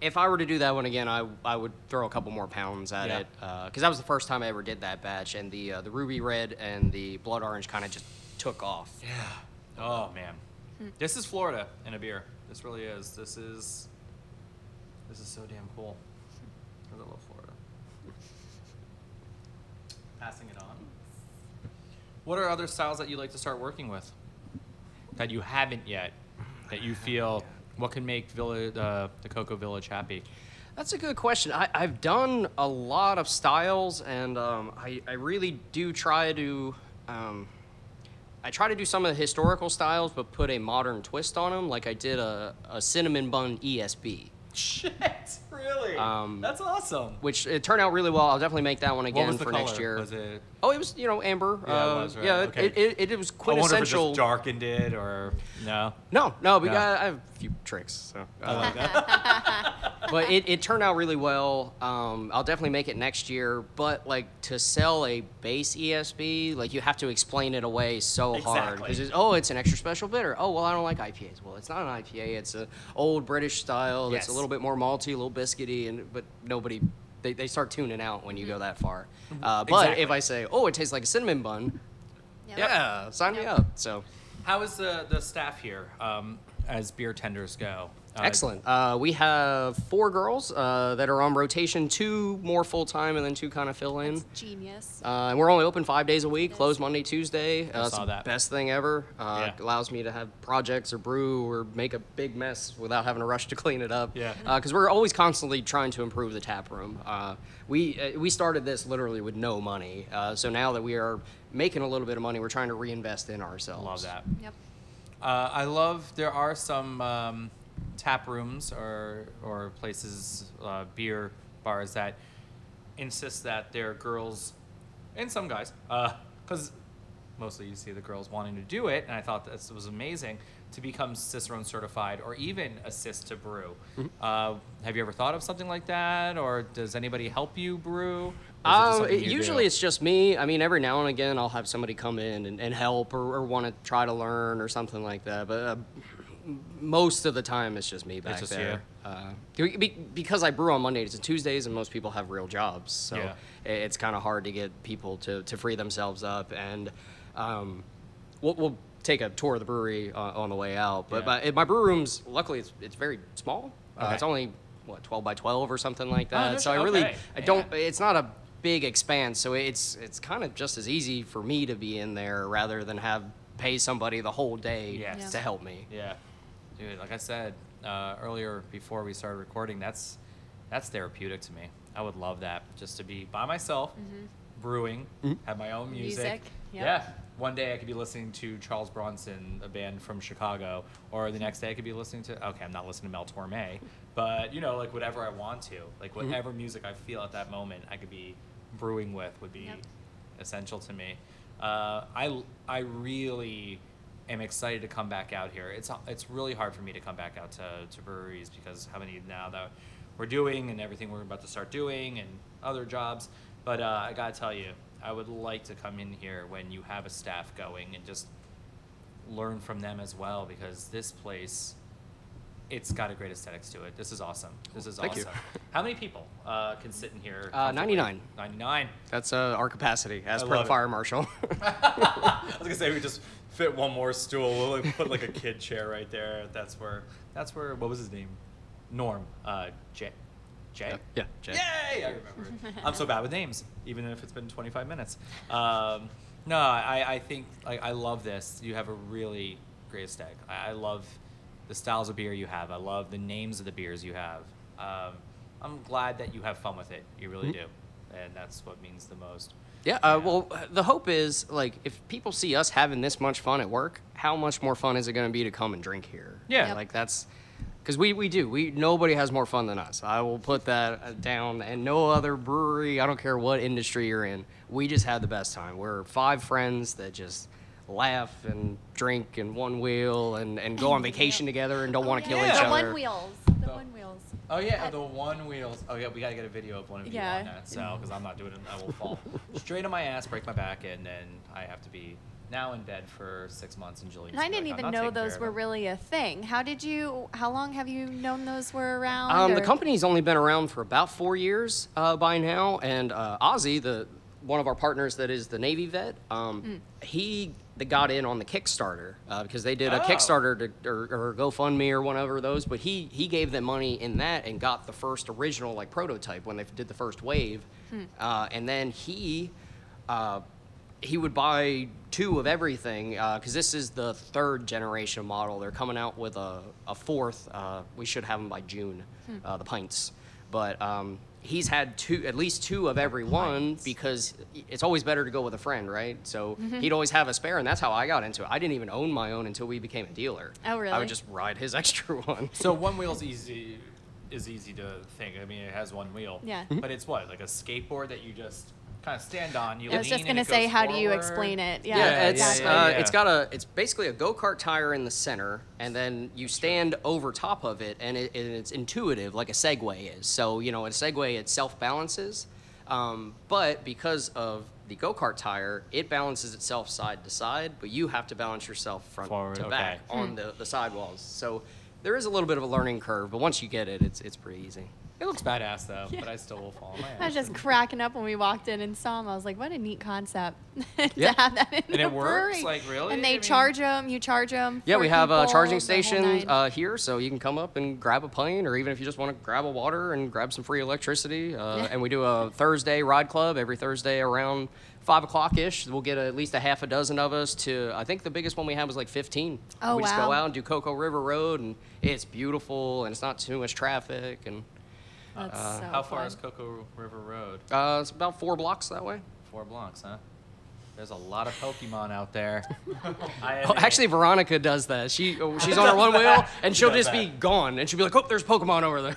Speaker 4: If I were to do that one again, I, I would throw a couple more pounds at
Speaker 2: Yeah.
Speaker 4: it because that was the first time I ever did that batch, and the uh, the ruby red and the blood orange kind of just took off.
Speaker 2: Yeah. Oh man, this is Florida in a beer. This really is. This is. This is so damn cool. I love Florida. Passing it on. What are other styles that you'd like to start working with? That you haven't yet. That you feel. What can make Village, uh, the Cocoa Village happy?
Speaker 4: That's a good question. I, I've done a lot of styles, and um, I, I really do try to. Um, I try to do some of the historical styles, but put a modern twist on them. Like I did a, a cinnamon bun ESB,
Speaker 2: Shit! Really?
Speaker 4: Um,
Speaker 2: That's awesome.
Speaker 4: which it turned out really well. I'll definitely make that one
Speaker 2: What
Speaker 4: again
Speaker 2: was the
Speaker 4: for
Speaker 2: color?
Speaker 4: next year.
Speaker 2: Was it?
Speaker 4: Oh, it was you know amber.
Speaker 2: Yeah, it
Speaker 4: uh,
Speaker 2: was, right,
Speaker 4: Yeah,
Speaker 2: okay.
Speaker 4: it, it, it, was
Speaker 2: I wonder if it just darkened it or no.
Speaker 4: No, no, we
Speaker 2: No.
Speaker 4: got I have a few tricks. So.
Speaker 2: I
Speaker 4: uh,
Speaker 2: like that.
Speaker 4: but it, it turned out really well. Um, I'll definitely make it next year. But like to sell a base ESB, like you have to explain it away so hard
Speaker 2: Exactly.
Speaker 4: because oh, it's an extra special bitter. Oh well, I don't like IPAs. Well, it's not an IPA. It's a old British style. That's
Speaker 2: Yes.
Speaker 4: a little bit more malty, a little biscuity, and but nobody. They, they start tuning out when you go that far. Uh, but
Speaker 2: Exactly.
Speaker 4: if I say, "Oh, it tastes like a cinnamon bun,"
Speaker 3: Yep.
Speaker 4: yeah, sign me
Speaker 3: Yep.
Speaker 4: up. So
Speaker 2: How is the, the staff here um, as beer tenders go? Uh,
Speaker 4: Excellent. Uh, we have four girls uh, that are on rotation, two more full time, and then two kind of fill in.
Speaker 3: It's genius.
Speaker 4: Uh, and we're only open five days a week,
Speaker 3: It is.
Speaker 4: closed Monday, Tuesday. Uh, it's
Speaker 2: saw
Speaker 4: the
Speaker 2: that.
Speaker 4: best thing ever. Uh,
Speaker 2: Yeah.
Speaker 4: It allows me to have projects or brew or make a big mess without having to rush to clean it up.
Speaker 2: Yeah.
Speaker 4: Because we're always constantly trying to improve the tap room. Uh, we uh, we started this literally with no money. Uh, so now that we are making a little bit of money, we're trying to reinvest in ourselves.
Speaker 2: Love that.
Speaker 3: Yep.
Speaker 2: Uh, I love there are some um, tap rooms or or places, uh, beer bars that insist that their girls and some guys, because mostly you see the girls wanting to do it, and I thought this was amazing to become Cicerone certified or even assist to brew. Uh, have you ever thought of something like that, or does anybody help you brew? Or it
Speaker 4: Um, usually
Speaker 2: do?
Speaker 4: it's just me. I mean, every now and again I'll have somebody come in and, and help or, or want to try to learn or something like that. But uh, most of the time it's just me back
Speaker 2: just
Speaker 4: there. Uh, be- be- because I brew on Mondays and Tuesdays, and most people have real jobs, so
Speaker 2: Yeah.
Speaker 4: it's kind of hard to get people to, to free themselves up. And um, we'll, we'll take a tour of the brewery uh, on the way out. But
Speaker 2: Yeah.
Speaker 4: my, my brew room's luckily it's, it's very small. Uh,
Speaker 2: Okay.
Speaker 4: It's only what 12 by 12 or something like that.
Speaker 2: Oh,
Speaker 4: so I really I don't. It's not a big expanse, so it's it's kind of just as easy for me to be in there rather than have pay somebody the whole day
Speaker 2: Yes.
Speaker 4: to help me.
Speaker 2: Yeah, dude. Like I said uh, earlier before we started recording, that's that's therapeutic to me. I would love that just to be by myself, brewing, have my own music.
Speaker 3: Music, yep.
Speaker 2: Yeah. One day I could be listening to Charles Bronson, a band from Chicago, or the next day I could be listening to. Okay, I'm not listening to Mel Torme, but you know, like whatever I want to, like whatever music I feel at that moment, I could be brewing with would be
Speaker 3: Yep.
Speaker 2: essential to me. Uh, I I really am excited to come back out here. It's it's really hard for me to come back out to, to breweries because how many now that we're doing and everything we're about to start doing and other jobs. But uh, I gotta tell you, I would like to come in here when you have a staff going and just learn from them as well because this place it's got a great aesthetics to it. This is awesome. This is
Speaker 4: Thank you.
Speaker 2: How many people uh, can sit in here?
Speaker 4: Uh, 99.
Speaker 2: 99.
Speaker 4: That's uh, our capacity as
Speaker 2: I
Speaker 4: per the fire marshal.
Speaker 2: I was gonna say we just fit one more stool. We'll like, put like a kid chair right there. That's where. That's where. What was his name? Norm. Uh, Jay. Jay.
Speaker 4: yeah, Jay.
Speaker 2: Yay! I remember. I'm so bad with names, even if it's been 25 minutes. Um, no, I, I think like I love this. You have a really great aesthetic. I, I love the styles of beer you have. I love the names of the beers you have. Um, I'm glad that you have fun with it. You really do, and that's what means the most.
Speaker 4: Yeah, uh, well, the hope is like if people see us having this much fun at work, how much more fun is it going to be to come and drink here?
Speaker 2: Yeah. Yep.
Speaker 4: like that's because we we do. We nobody has more fun than us. I will put that uh, down. And no other brewery. I don't care what industry you're in. We just had the best time. We're five friends that just laugh and drink and one wheel and, and go on vacation together and don't want to kill
Speaker 2: yeah.
Speaker 4: each
Speaker 3: The
Speaker 2: Yeah.
Speaker 4: other.
Speaker 3: one wheels. The
Speaker 2: So-
Speaker 3: one wheels.
Speaker 2: Oh yeah, the one wheels. Oh yeah, we gotta get a video of one of you
Speaker 3: Yeah.
Speaker 2: on that. So because I'm not doing it, I will fall straight on my ass, break my back, and then I have to be now in bed for six months. And Julie.
Speaker 3: And I didn't even know those were really a thing. How did you? How long have you known those were around?
Speaker 4: Um, the
Speaker 3: or-
Speaker 4: company's only been around for about four years uh, by now, and uh, Ozzy, the one of our partners that is the Navy vet, um,
Speaker 3: Hmm.
Speaker 4: he they got in on the Kickstarter uh, because they did a
Speaker 2: Oh.
Speaker 4: Kickstarter to, or, or GoFundMe or whatever of those. But he he gave them money in that and got the first original like prototype when they did the first wave,
Speaker 3: Hmm.
Speaker 4: uh, and then he. Uh, he would buy two of everything because this is the third generation model. They're coming out with a, a fourth. Uh, we should have them by June, uh, the pints. But um, he's had two, at least two of every one because it's always better to go with a friend, right? So
Speaker 3: Mm-hmm.
Speaker 4: he'd always have a spare, and that's how I got into it. I didn't even own my own until we became a dealer.
Speaker 3: Oh, really?
Speaker 4: I would just ride his extra one.
Speaker 2: So one wheel's easy is easy to think. I mean, it has one wheel.
Speaker 3: Yeah.
Speaker 2: But it's what like a skateboard that you just kind of stand on. You
Speaker 3: I was
Speaker 2: lean
Speaker 3: just
Speaker 2: and
Speaker 3: gonna
Speaker 2: it
Speaker 3: say,
Speaker 2: goes
Speaker 3: how do you
Speaker 2: forward.
Speaker 3: explain it? Yeah,
Speaker 4: Yeah,
Speaker 2: Yeah,
Speaker 4: it's
Speaker 3: exactly.
Speaker 2: yeah,
Speaker 4: uh, it's got a it's basically a go kart tire in the center, and then you stand over top of it, and, it, and it's intuitive like a Segway is. So you know, a Segway it self balances, um, but because of the go kart tire, it balances itself side to side, but you have to balance yourself front
Speaker 2: Forward,
Speaker 4: to
Speaker 2: okay.
Speaker 4: back on the the sidewalls. So there is a little bit of a learning curve, but once you get it, it's it's pretty easy.
Speaker 2: It looks badass though, but I still will fall on my ass.
Speaker 3: I was just cracking up when we walked in and saw them. I was like, "What a neat concept to
Speaker 4: Yeah.
Speaker 3: have that in
Speaker 2: And
Speaker 3: the
Speaker 2: it works?
Speaker 3: brewery."
Speaker 2: Like, really?
Speaker 3: And
Speaker 2: I
Speaker 3: they
Speaker 2: mean-
Speaker 3: charge them. You charge them.
Speaker 4: Yeah, we have a charging
Speaker 3: stations
Speaker 4: stations uh, here, so you can come up and grab a plane, or even if you just want to grab a water and grab some free electricity. Uh,
Speaker 3: Yeah.
Speaker 4: And we do a Thursday ride club every Thursday around five o'clock ish. We'll get at least a half a dozen of us to. I think the biggest one we have was like 15.
Speaker 3: Oh,
Speaker 4: we just go out and do Cocoa River Road, and it's beautiful, and it's not too much traffic, and
Speaker 3: That's
Speaker 4: uh,
Speaker 3: so
Speaker 2: How far
Speaker 3: fun.
Speaker 2: is Cocoa River Road?
Speaker 4: uh, it's about four blocks that way.
Speaker 2: Four blocks, huh? There's a lot of Pokemon out there. I
Speaker 4: Oh, actually, Veronica does that. She oh, she's on her one wheel, and she'll
Speaker 2: does
Speaker 4: just be
Speaker 2: that.
Speaker 4: gone, and she'll be like, "Oh, there's Pokemon over there."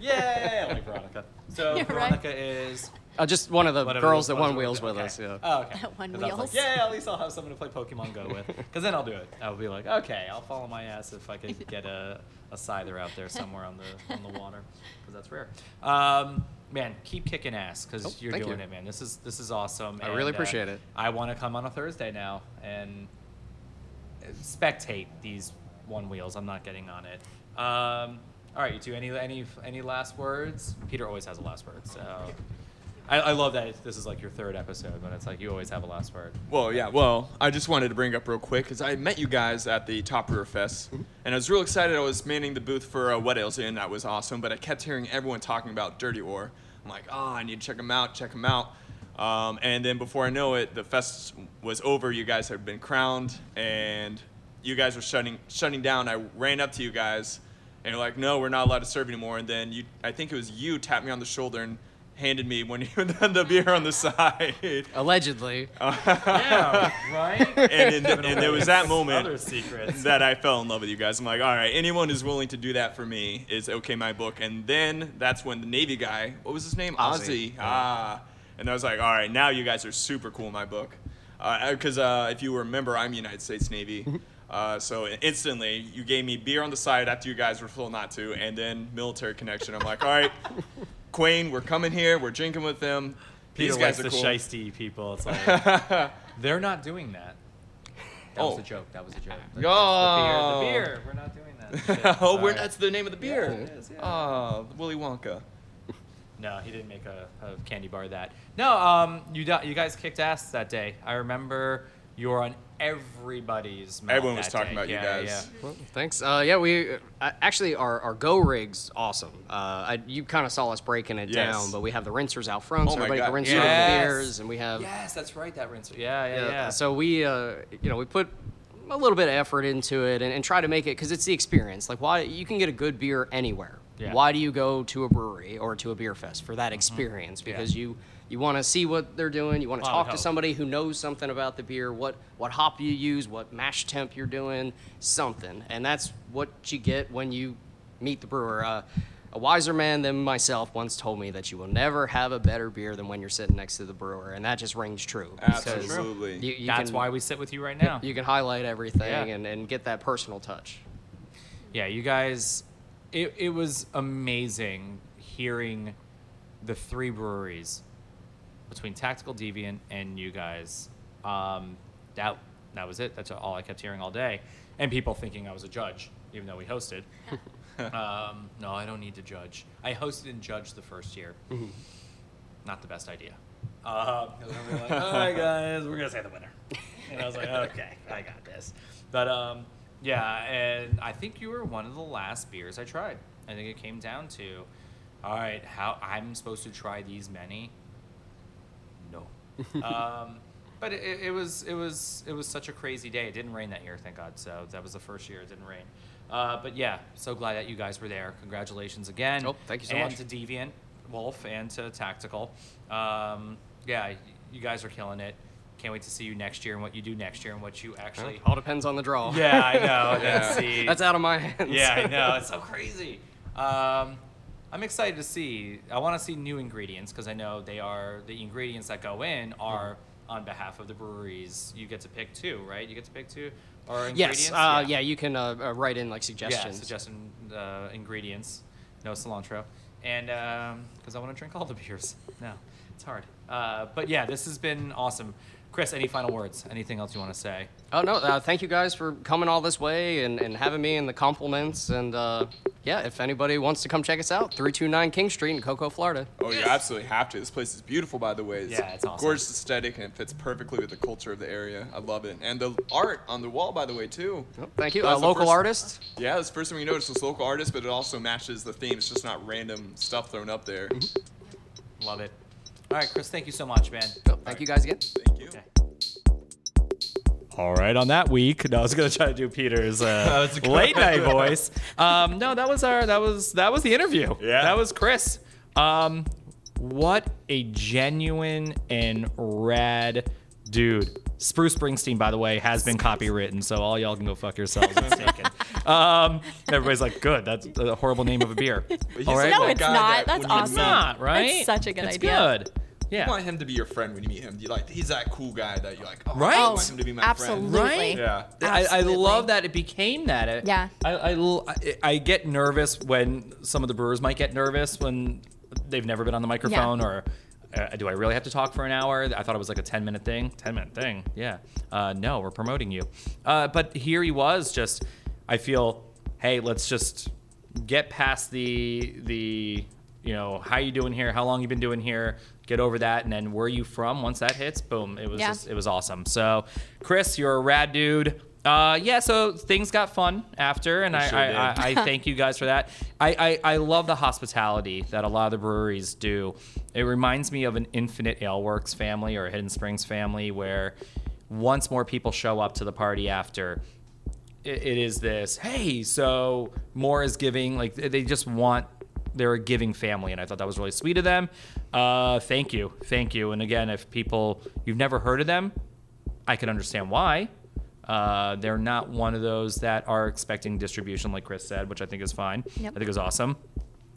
Speaker 2: yeah, I like Veronica. So
Speaker 3: You're right.
Speaker 2: Veronica is
Speaker 4: Uh, just one of the
Speaker 2: whatever
Speaker 4: girls that one
Speaker 2: buzzwords
Speaker 4: wheels with
Speaker 2: Okay.
Speaker 4: us. Yeah.
Speaker 2: Oh, okay.
Speaker 3: One
Speaker 2: 'Cause I was
Speaker 3: wheels.
Speaker 2: Like, yeah, at least I'll have someone to play Pokemon Go with. Because then I'll do it. I'll be like, okay, I'll follow my ass if I can get a, a scyther out there somewhere on the on the water, because that's rare. Um, man, keep kicking ass because
Speaker 4: Oh,
Speaker 2: you're
Speaker 4: thank
Speaker 2: doing
Speaker 4: you.
Speaker 2: it, man. This is this is awesome.
Speaker 4: I really
Speaker 2: and, uh,
Speaker 4: appreciate it.
Speaker 2: I want to come on a Thursday now and spectate these one wheels. I'm not getting on it. Um, all right, you two. Any any any last words? Peter always has a last word. So I, I love that this is like your third episode, but it's like you always have a last word.
Speaker 1: Well, yeah. Well, I just wanted to bring up real quick because I met you guys at the Top Brewer Fest, and I was real excited. I was manning the booth for uh, Wet Ales, and that was awesome. But I kept hearing everyone talking about Dirty Oar. I'm like, oh, I need to check them out, check them out. Um, and then before I know it, the fest was over. You guys had been crowned, and you guys were shutting shutting down. I ran up to you guys, and you're like, "No, we're not allowed to serve anymore." And then you, I think it was you, tapped me on the shoulder and handed me when you the beer on the side.
Speaker 4: Allegedly.
Speaker 2: Yeah, right.
Speaker 1: and, in, and there was that moment that I fell in love with you guys. I'm like, all right, anyone who's willing to do that for me is okay, my book. And then that's when the Navy guy, what was his name?
Speaker 4: Ozzy.
Speaker 1: Ozzy. Ah. And I was like, all right, now you guys are super cool in my book. Because uh, if you remember, I'm United States Navy. Uh, so instantly, you gave me beer on the side after you guys were told not to, and then military connection. I'm like, all right, Quayne, we're coming here. We're drinking with them.
Speaker 2: Peter
Speaker 1: These
Speaker 2: likes
Speaker 1: guys
Speaker 2: the
Speaker 1: are cool.
Speaker 2: shisty people. It's like they're not doing that. That was
Speaker 1: Oh.
Speaker 2: a joke. That was a joke. That's
Speaker 1: Oh.
Speaker 2: The beer. The beer. We're not doing that.
Speaker 1: oh, we're,
Speaker 2: Sorry.
Speaker 1: that's the name of the beer.
Speaker 2: Yeah, it is, yeah.
Speaker 1: Oh, Willy Wonka.
Speaker 2: No, he didn't make a, a candy bar that. No, um, you do- you guys kicked ass that day. I remember you were on everybody's mouth.
Speaker 1: Everyone was
Speaker 2: that
Speaker 1: talking
Speaker 2: day.
Speaker 1: about you
Speaker 2: Yeah,
Speaker 1: guys.
Speaker 2: yeah.
Speaker 4: Well, thanks. Uh, yeah, we uh, actually our, our go rigs awesome. Uh, I, you kind of saw us breaking it
Speaker 1: Yes.
Speaker 4: down, but we have the rinsers out front,
Speaker 1: Oh
Speaker 4: so
Speaker 1: my
Speaker 4: everybody can
Speaker 1: God,
Speaker 4: rinse
Speaker 1: yes.
Speaker 4: their beers, and we have
Speaker 2: Yes, that's right. That rinse. Yeah, yeah,
Speaker 4: yeah.
Speaker 2: yeah.
Speaker 4: So we uh, you know we put a little bit of effort into it and, and try to make it because it's the experience. Like why you can get a good beer anywhere.
Speaker 2: Yeah.
Speaker 4: Why do you go to a brewery or to a beer fest for that experience? Because you you want to see what they're doing. You want to
Speaker 2: Well, I would
Speaker 4: talk to
Speaker 2: hope.
Speaker 4: somebody who knows something about the beer. What what hop you use, what mash temp you're doing, something, and that's what you get when you meet the brewer. Uh, a wiser man than myself once told me that you will never have a better beer than when you're sitting next to the brewer, and that just rings true.
Speaker 1: Absolutely.
Speaker 4: You, you
Speaker 2: that's
Speaker 4: can,
Speaker 2: why we sit with you right now.
Speaker 4: you can highlight everything
Speaker 2: Yeah.
Speaker 4: and, and get that personal touch.
Speaker 2: Yeah, you guys, it, it was amazing hearing the three breweries between Tactical Deviant and you guys. Um, that that was it. That's all I kept hearing all day, and people thinking I was a judge, even though we hosted. um, no, I don't need to judge. I hosted and judged the first year. Not the best idea. Uh, like, all right, guys, we're gonna say the winner. And I was like, okay, I got this. But um, yeah, and I think you were one of the last beers I tried. I think it came down to, all right, how I'm supposed to try these many. Um, but it, it was it was it was such a crazy day. It didn't rain that year, thank God. So that was the first year it didn't rain. Uh, but yeah, so glad that you guys were there. Congratulations again.
Speaker 4: Oh, thank you so
Speaker 2: and
Speaker 4: much.
Speaker 2: to Deviant, Wolf, and to Tactical. Um, yeah, you guys are killing it. Can't wait to see you next year and what you do next year and what you actually.
Speaker 4: All depends on the draw.
Speaker 2: Yeah, I know.
Speaker 1: Yeah.
Speaker 4: That's out of my hands.
Speaker 2: Yeah, I know. It's so crazy. Um, I'm excited to see. I want to see new ingredients because I know they are the ingredients that go in are on behalf of the breweries. You get to pick two, right? You get to pick two or ingredients.
Speaker 4: Yes. Uh, yeah. you can uh, uh, write in like
Speaker 2: Yeah,
Speaker 4: suggestions.
Speaker 2: suggestion uh, ingredients. No cilantro, and because I want to drink all the beers. No, it's hard. Uh, but yeah, this has been awesome. Chris, any final words? Anything else you want to say?
Speaker 4: Oh no! Uh, thank you guys for coming all this way and, and having me and the compliments. And uh, yeah, if anybody wants to come check us out, three two nine King Street in Cocoa, Florida.
Speaker 1: Oh, you absolutely have to. This place is beautiful, by the way. It's
Speaker 2: Yeah, it's awesome.
Speaker 1: Gorgeous aesthetic, and it fits perfectly with the culture of the area. I love it. And the art on the wall, by the way, too.
Speaker 4: Oh, thank you.
Speaker 1: That's
Speaker 4: Uh, local
Speaker 1: first-
Speaker 4: artist.
Speaker 1: Yeah, that's the first time we noticed was local artist, but it also matches the theme. It's just not random stuff thrown up there.
Speaker 4: Mm-hmm.
Speaker 2: Love it. All right, Chris, thank you so much, man.
Speaker 4: Oh, thank you guys again.
Speaker 1: Thank you.
Speaker 2: Okay. All right, on that week, no, I was gonna try to do Peter's uh, late night voice. Um, no, that was our that was that was the interview.
Speaker 1: Yeah.
Speaker 2: that was Chris. Um, what a genuine and rad dude. Spruce Springsteen, by the way, has been copywritten, so all y'all can go fuck yourselves. It's taken. Um, everybody's like, good. That's a horrible name of a beer. All right,
Speaker 3: No, it's not.
Speaker 1: that
Speaker 3: That's awesome.
Speaker 2: it's not right.
Speaker 3: That's such a good
Speaker 2: it's
Speaker 3: idea.
Speaker 2: Good. Yeah.
Speaker 1: You want him to be your friend when you meet him. You like he's that cool guy that you're like, oh,
Speaker 2: Right?
Speaker 1: I want him to be my
Speaker 3: absolutely.
Speaker 1: friend.
Speaker 2: Right?
Speaker 1: Yeah.
Speaker 2: I, I love that it became that. It-
Speaker 3: Yeah.
Speaker 2: I get nervous when some of the brewers might get nervous when they've never been on the microphone or uh, do I really have to talk for an hour? I thought it was like a 10 minute thing. 10 minute thing. Yeah. Uh, no, we're promoting you. Uh, but here he was just, I feel, hey, let's just get past the, the, you know, how you doing here? How long you been doing here? Get over that, and then where are you from? Once that hits, boom! It was
Speaker 3: Yeah.
Speaker 2: just, it was awesome. So, Chris, you're a rad dude. Uh, yeah, so things got fun after, and I,
Speaker 1: sure
Speaker 2: I. I, I thank you guys for that. I, I, I love the hospitality that a lot of the breweries do. It reminds me of an Infinite Ale Works family or a Hidden Springs family where once more people show up to the party after, it, it is this, hey, so more is giving. Like, they just want, they're a giving family, and I thought that was really sweet of them. Uh, thank you. Thank you. And again, if people, you've never heard of them, I can understand why. Uh, they're not one of those that are expecting distribution, like Chris said, which I think is fine.
Speaker 3: Yep.
Speaker 2: I think is awesome.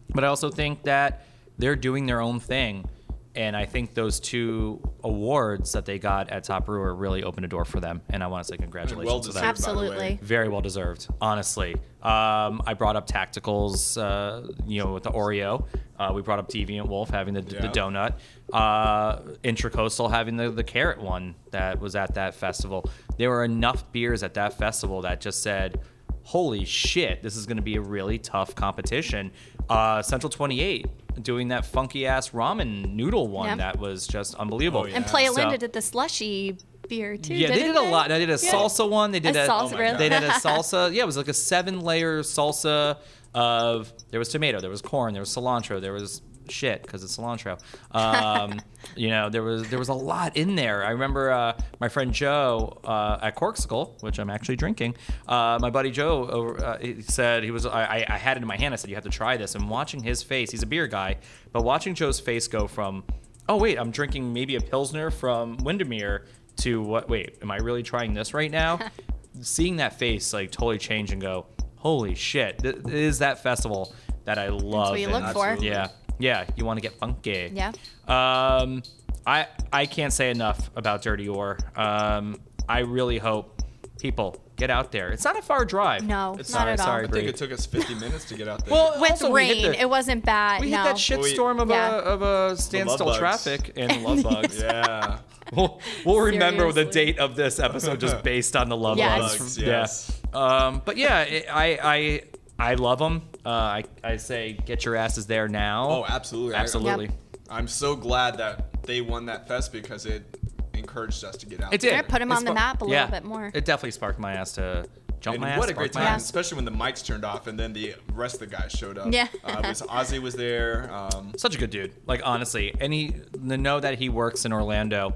Speaker 2: But I also think that they're doing their own thing. And I think those two awards that they got at Top Brewer really opened a door for them. And I want to say congratulations
Speaker 1: well
Speaker 2: to them.
Speaker 1: by the way.
Speaker 3: Absolutely.
Speaker 2: Very well deserved, honestly. Um, I brought up Tacticals, uh, you know, with the Oreo. Uh, we brought up Deviant Wolf having the, the donut. Uh, Intracoastal having the, the carrot one that was at that festival. There were enough beers at that festival that just said, holy shit, this is going to be a really tough competition. Uh, Central 28 doing that funky ass ramen noodle one
Speaker 3: Yep.
Speaker 2: that was just unbelievable.
Speaker 1: Oh, yeah.
Speaker 3: And Playa
Speaker 2: So-
Speaker 3: Linda did the slushy beer too.
Speaker 2: yeah, they
Speaker 3: didn't
Speaker 2: did a lot. They did a
Speaker 3: Yeah.
Speaker 2: salsa one. They did
Speaker 3: A
Speaker 2: a,
Speaker 3: salsa, oh
Speaker 1: my
Speaker 3: really?
Speaker 2: They did a salsa. Yeah, it was like a seven layer salsa of there was tomato, there was corn, there was cilantro, there was shit because it's cilantro. Um, you know, there was there was a lot in there. I remember uh, my friend Joe uh, at Corksicle, which I'm actually drinking. Uh, my buddy Joe over, uh, he said he was. I, I- had it in my hand. I said you have to try this. And watching his face, he's a beer guy, but watching Joe's face go from oh wait, I'm drinking maybe a pilsner from Windermere to what? Wait, am I really trying this right now? Seeing that face like totally change and go, holy shit! Th- is that festival that I love.
Speaker 3: That's what you look for.
Speaker 2: Yeah, yeah. You want to get funky.
Speaker 3: Yeah.
Speaker 2: Um, I I can't say enough about Dirty Oar. Um, I really hope people get out there. It's not a far drive.
Speaker 3: No,
Speaker 2: It's
Speaker 3: not
Speaker 2: sorry,
Speaker 3: at all.
Speaker 2: Sorry,
Speaker 1: I think it took us 50 minutes to get out there.
Speaker 2: Well,
Speaker 3: With
Speaker 2: also, we
Speaker 3: rain,
Speaker 2: the-
Speaker 3: it wasn't bad.
Speaker 2: we
Speaker 3: no.
Speaker 2: hit that shitstorm of
Speaker 3: Yeah.
Speaker 2: a of a standstill
Speaker 1: bugs.
Speaker 2: traffic and love bugs.
Speaker 1: yeah.
Speaker 2: We'll, we'll remember the date of this episode just based on the love
Speaker 3: Yes.
Speaker 2: bugs.
Speaker 1: Bugs,
Speaker 2: Yeah. Um, but yeah, it, I I I love them. Uh, I I say get your asses there now.
Speaker 1: Oh, absolutely.
Speaker 2: Absolutely.
Speaker 3: Yep.
Speaker 1: I'm so glad that they won that fest because it encouraged us to get out
Speaker 2: It
Speaker 1: there.
Speaker 2: did.
Speaker 3: Yeah, put 'em
Speaker 2: It
Speaker 3: on the map a little
Speaker 2: yeah.
Speaker 3: bit more.
Speaker 2: It definitely sparked my ass to jump
Speaker 1: And
Speaker 2: my ass.
Speaker 1: what a great time,
Speaker 2: ass.
Speaker 1: especially when the mics turned off and then the rest of the guys showed up.
Speaker 3: Yeah.
Speaker 1: uh, it was Ozzy was there. Um,
Speaker 2: Such a good dude. Like honestly, any to know that he works in Orlando.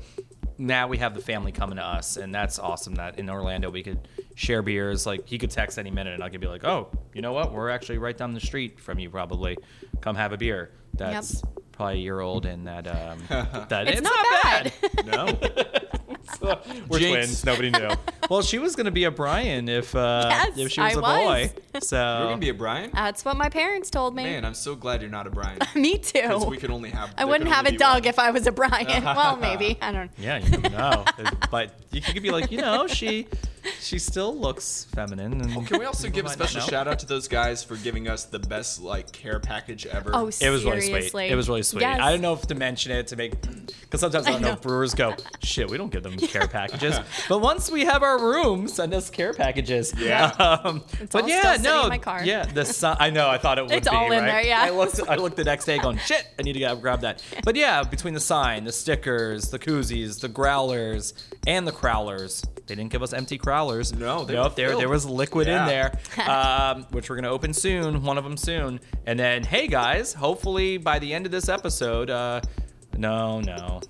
Speaker 2: Now we have the family coming to us, and that's awesome. That in Orlando we could share beers. Like he could text any minute, and I could be like, "Oh, you know what? We're actually right down the street from you. Probably come have a beer." That's probably a year old, and that um, that
Speaker 3: It's, not, bad.
Speaker 1: no,
Speaker 2: We're
Speaker 1: Jinx.
Speaker 2: twins. Nobody knew. well, she was gonna be a Brian if uh,
Speaker 3: Yes,
Speaker 2: if she was
Speaker 3: I
Speaker 2: a boy. So
Speaker 1: you're gonna be a Brian.
Speaker 3: That's what my parents told me.
Speaker 1: Man, I'm so glad you're not a Brian.
Speaker 3: Me
Speaker 1: Because
Speaker 3: too.
Speaker 1: we could only have.
Speaker 3: I
Speaker 1: there
Speaker 3: wouldn't
Speaker 1: could
Speaker 3: have
Speaker 1: only
Speaker 3: a
Speaker 1: be
Speaker 3: Doug
Speaker 1: one.
Speaker 3: if I was a Brian. well, maybe. I don't know.
Speaker 2: Yeah, you know. but you could be like, you know, she she still looks feminine. And
Speaker 1: Can we also give a special
Speaker 2: know.
Speaker 1: shout out to those guys for giving us the best like care package ever?
Speaker 3: Oh,
Speaker 2: It was really
Speaker 3: seriously.
Speaker 2: sweet. It was really sweet.
Speaker 3: Yes.
Speaker 2: I don't know if to mention it to make, because sometimes I don't know if brewers go, shit, we don't give them care packages. but once we have our room, send us care packages.
Speaker 1: Yeah.
Speaker 2: Um,
Speaker 3: It's
Speaker 2: but
Speaker 3: all
Speaker 2: yeah,
Speaker 3: still
Speaker 2: no.
Speaker 3: in my car.
Speaker 2: Yeah, the sun, I know. I thought it would
Speaker 3: It's
Speaker 2: be
Speaker 3: all in
Speaker 2: right?
Speaker 3: there, yeah.
Speaker 2: I looked. I looked the next day, going, shit, I need to go grab that. But yeah, between the sign, the stickers, the koozies, the growlers, and the crowlers, they didn't give us empty crowlers.
Speaker 1: No, they
Speaker 2: nope, there there was liquid in there, um, which we're gonna open soon. One of them soon, and then hey guys, hopefully by the end of this episode, uh, no, no.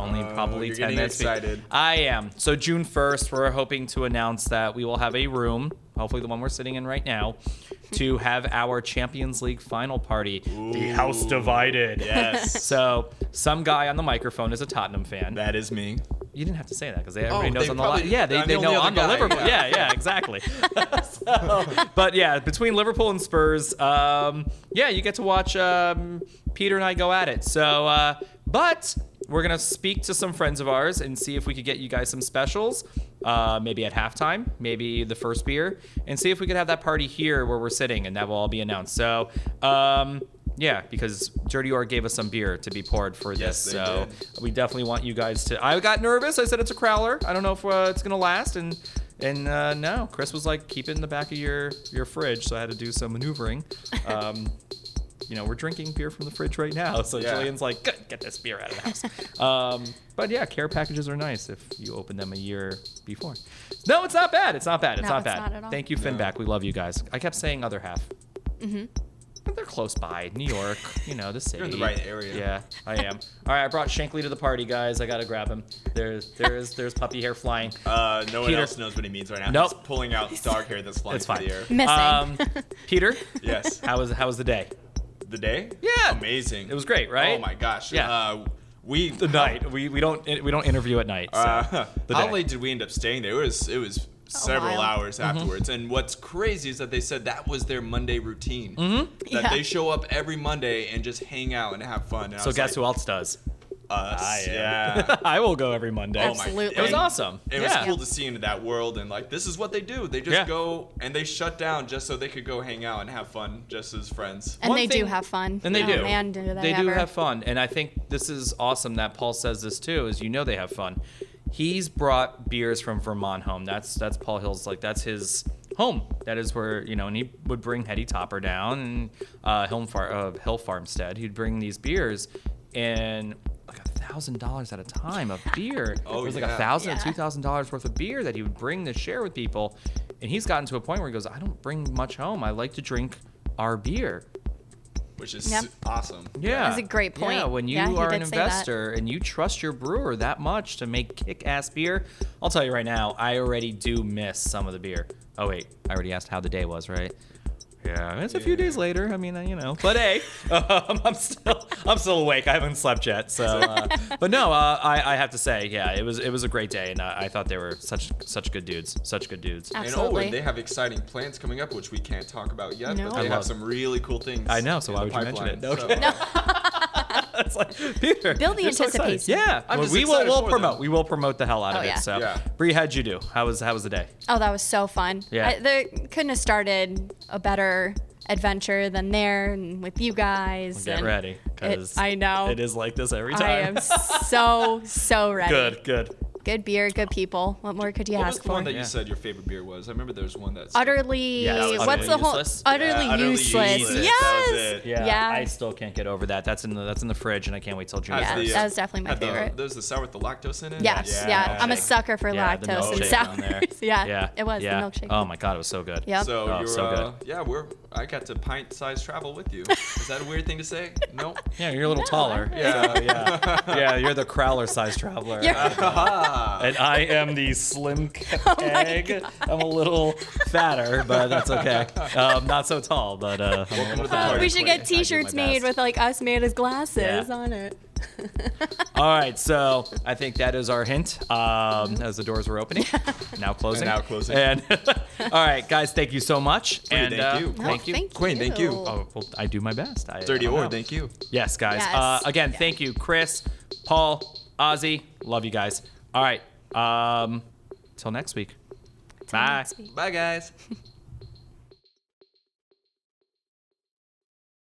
Speaker 2: Only
Speaker 1: Oh,
Speaker 2: probably
Speaker 1: you're
Speaker 2: 10 minutes.
Speaker 1: excited.
Speaker 2: I am. So June 1st, we're hoping to announce that we will have a room, hopefully the one we're sitting in right now, to have our Champions League final party. The house divided.
Speaker 1: Yes.
Speaker 2: So some guy on the microphone is a Tottenham fan.
Speaker 1: that is me.
Speaker 2: You didn't have to say that because everybody
Speaker 1: Oh,
Speaker 2: knows on the
Speaker 1: probably-
Speaker 2: line. Yeah, they,
Speaker 1: I'm
Speaker 2: they
Speaker 1: the
Speaker 2: know
Speaker 1: only
Speaker 2: I'm the
Speaker 1: other
Speaker 2: Liverpool.
Speaker 1: yeah.
Speaker 2: Yeah, yeah, exactly. so, but yeah, between Liverpool and Spurs, um, yeah, you get to watch um, Peter and I go at it. So, uh, but we're gonna speak to some friends of ours and see if we could get you guys some specials, uh, maybe at halftime, maybe the first beer, and see if we could have that party here where we're sitting, and that will all be announced. So. Um, yeah, because Dirty Oar gave us some beer to be poured for
Speaker 1: Yes,
Speaker 2: this, so
Speaker 1: did.
Speaker 2: we definitely want you guys to. I got nervous. I said it's a crowler. I don't know if uh, it's gonna last, and and uh, no, Chris was like, keep it in the back of your your fridge. So I had to do some maneuvering. Um, you know, we're drinking beer from the fridge right now. So
Speaker 1: Yeah.
Speaker 2: Jillian's like, "Good, get this beer out of the house. um, but yeah, care packages are nice if you open them a year before. No, it's not bad. It's not bad. It's
Speaker 3: No,
Speaker 2: not
Speaker 3: it's
Speaker 2: bad.
Speaker 3: not at all.
Speaker 2: Thank you, Finback. We love you guys. I kept saying other half. Mm-hmm. They're close by, New York. You know the city.
Speaker 1: You're in the right area.
Speaker 2: Yeah, I am. All right, I brought Shankly to the party, guys. I gotta grab him. There's, there's, there's puppy hair flying.
Speaker 1: Uh, no one else knows what he means right now.
Speaker 2: Nope.
Speaker 1: He's pulling out dog hair that's flying
Speaker 2: It's fine.
Speaker 1: the air.
Speaker 3: Missing.
Speaker 2: Um, Peter,
Speaker 1: Yes.
Speaker 2: how was how was the day?
Speaker 1: The day?
Speaker 2: Yeah.
Speaker 1: Amazing.
Speaker 2: It was great, right?
Speaker 1: Oh my gosh.
Speaker 2: Yeah.
Speaker 1: Uh, we
Speaker 2: The night. We, we don't we don't interview at night. So.
Speaker 1: Uh,
Speaker 2: the
Speaker 1: how
Speaker 2: day.
Speaker 1: late did we end up staying there? It was it was several
Speaker 3: while.
Speaker 1: hours
Speaker 2: Mm-hmm.
Speaker 1: afterwards. And what's crazy is that they said that was their Monday routine.
Speaker 2: Mm-hmm.
Speaker 1: That
Speaker 3: Yeah.
Speaker 1: they show up every Monday and just hang out and have fun. And
Speaker 2: so guess
Speaker 1: like,
Speaker 2: who else does?
Speaker 1: Us.
Speaker 2: I am.
Speaker 1: Yeah.
Speaker 2: I will go every Monday.
Speaker 1: Oh my-
Speaker 3: Absolutely.
Speaker 2: It was awesome.
Speaker 1: It was
Speaker 2: yeah.
Speaker 1: cool to see into that world and like this is what they do. They just
Speaker 2: Yeah.
Speaker 1: go and they shut down just so they could go hang out and have fun just as friends.
Speaker 3: And
Speaker 2: One
Speaker 3: they do have fun.
Speaker 2: And they
Speaker 3: oh,
Speaker 2: do.
Speaker 3: Man, do they,
Speaker 2: they
Speaker 3: ever.
Speaker 2: do have fun, and I think this is awesome that Paul says this too. Is you know they have fun. He's brought beers from Vermont home. That's that's Paul Hill's like that's his home. That is where you know, and he would bring Heady Topper down and uh, Hill, Far, uh, Hill Farmstead. He'd bring these beers and like a thousand dollars at a time of beer.
Speaker 1: Oh,
Speaker 2: it was like a thousand or
Speaker 3: Yeah.
Speaker 2: two thousand dollars worth of beer that he would bring to share with people. And he's gotten to a point where he goes, I don't bring much home. I like to drink our beer.
Speaker 1: Which is
Speaker 3: Yep.
Speaker 1: awesome.
Speaker 2: Yeah,
Speaker 3: That's a great point.
Speaker 2: Yeah, when you
Speaker 3: Yeah,
Speaker 2: are an
Speaker 3: did say that.
Speaker 2: investor and you trust your brewer that much to make kick-ass beer, I'll tell you right now, I already do miss some of the beer. Oh wait, I already asked how the day was, right? Yeah, it's a few days later. I mean, uh, you know, but hey, um, I'm still I'm still awake. I haven't slept yet, so. Uh, but no, uh, I, I have to say, yeah, it was it was a great day, and uh, I thought they were such such good dudes, such good dudes.
Speaker 1: And oh,
Speaker 3: Absolutely.
Speaker 1: and they have exciting plans coming up, which we can't talk about yet.
Speaker 3: No.
Speaker 1: But
Speaker 3: I
Speaker 1: they
Speaker 2: love-
Speaker 1: have some really cool things.
Speaker 2: I know, so why
Speaker 1: the
Speaker 2: would you mention it? No,
Speaker 1: So-
Speaker 2: it's like Peter.
Speaker 3: Build the
Speaker 2: you're so
Speaker 3: anticipation.
Speaker 2: yeah,
Speaker 1: I'm
Speaker 2: well,
Speaker 1: just
Speaker 2: we will we'll promote.
Speaker 1: them.
Speaker 2: We will promote the hell out
Speaker 3: Oh,
Speaker 2: of it. So,
Speaker 1: Yeah.
Speaker 2: Bree, how'd you do? How was how was the day?
Speaker 3: Oh, that was so fun.
Speaker 2: Yeah.
Speaker 3: I, there couldn't have started a better adventure than there and with you guys.
Speaker 2: Get
Speaker 3: and
Speaker 2: ready, because
Speaker 3: I know.
Speaker 2: it is like this every time.
Speaker 3: I am so so ready.
Speaker 2: good, good.
Speaker 3: Good beer, good people. What more could you
Speaker 1: What was
Speaker 3: ask
Speaker 1: the one that
Speaker 2: Yeah.
Speaker 1: you said your favorite beer was? I remember there was one that's
Speaker 3: Utterly.
Speaker 2: Yeah, that was
Speaker 3: what's
Speaker 2: utterly
Speaker 3: the whole?
Speaker 2: useless.
Speaker 3: Utterly,
Speaker 1: Yeah, utterly
Speaker 3: useless.
Speaker 1: useless. That
Speaker 3: Yes.
Speaker 1: it.
Speaker 2: Yeah,
Speaker 3: Yeah.
Speaker 2: I still can't get over that. That's in the that's in the fridge, and I can't wait till June
Speaker 1: Has
Speaker 3: Yeah,
Speaker 1: the, uh,
Speaker 3: that was definitely my
Speaker 1: had the-
Speaker 3: favorite.
Speaker 1: There's the sour with the lactose in it.
Speaker 3: Yes, yeah. I'm a sucker for
Speaker 2: Yeah, the
Speaker 3: lactose and
Speaker 2: milkshake on there.
Speaker 3: sours. yeah,
Speaker 2: yeah,
Speaker 3: it was
Speaker 2: yeah.
Speaker 3: the milkshake.
Speaker 2: Oh my god, it was so good.
Speaker 3: Yep.
Speaker 1: So
Speaker 2: Oh,
Speaker 1: you're
Speaker 2: so
Speaker 1: uh,
Speaker 2: good.
Speaker 1: yeah, we're I got to pint size travel with you. Is that a weird thing to say? No.
Speaker 2: Yeah, you're a little taller.
Speaker 1: Yeah.
Speaker 2: Yeah, yeah. You're the crowler size traveler.
Speaker 3: You're-
Speaker 1: Ah.
Speaker 2: and I am the slim keg. I'm a little fatter, but that's okay. Um, not so tall, but uh, I'm a little
Speaker 1: the
Speaker 3: we should get T-shirts
Speaker 2: I do my
Speaker 3: made
Speaker 2: best.
Speaker 3: with like us made as glasses
Speaker 2: Yeah.
Speaker 3: on it.
Speaker 2: All right, so I think that is our hint um, as the doors were opening, now closing,
Speaker 1: And now closing.
Speaker 2: And all right, guys, thank you so much. and
Speaker 1: thank
Speaker 2: uh,
Speaker 1: you.
Speaker 2: thank
Speaker 3: Oh,
Speaker 2: you.
Speaker 3: thank
Speaker 1: Queen, thank you.
Speaker 2: Oh, well, I do my best. I,
Speaker 1: Dirty
Speaker 2: I don't
Speaker 1: or thank you.
Speaker 2: Yes, guys.
Speaker 3: Yes.
Speaker 2: Uh, again,
Speaker 3: Yeah.
Speaker 2: thank you, Chris, Paul, Ozzy. Love you guys. All right. Um, till next week. Bye.
Speaker 3: next week.
Speaker 1: Bye guys.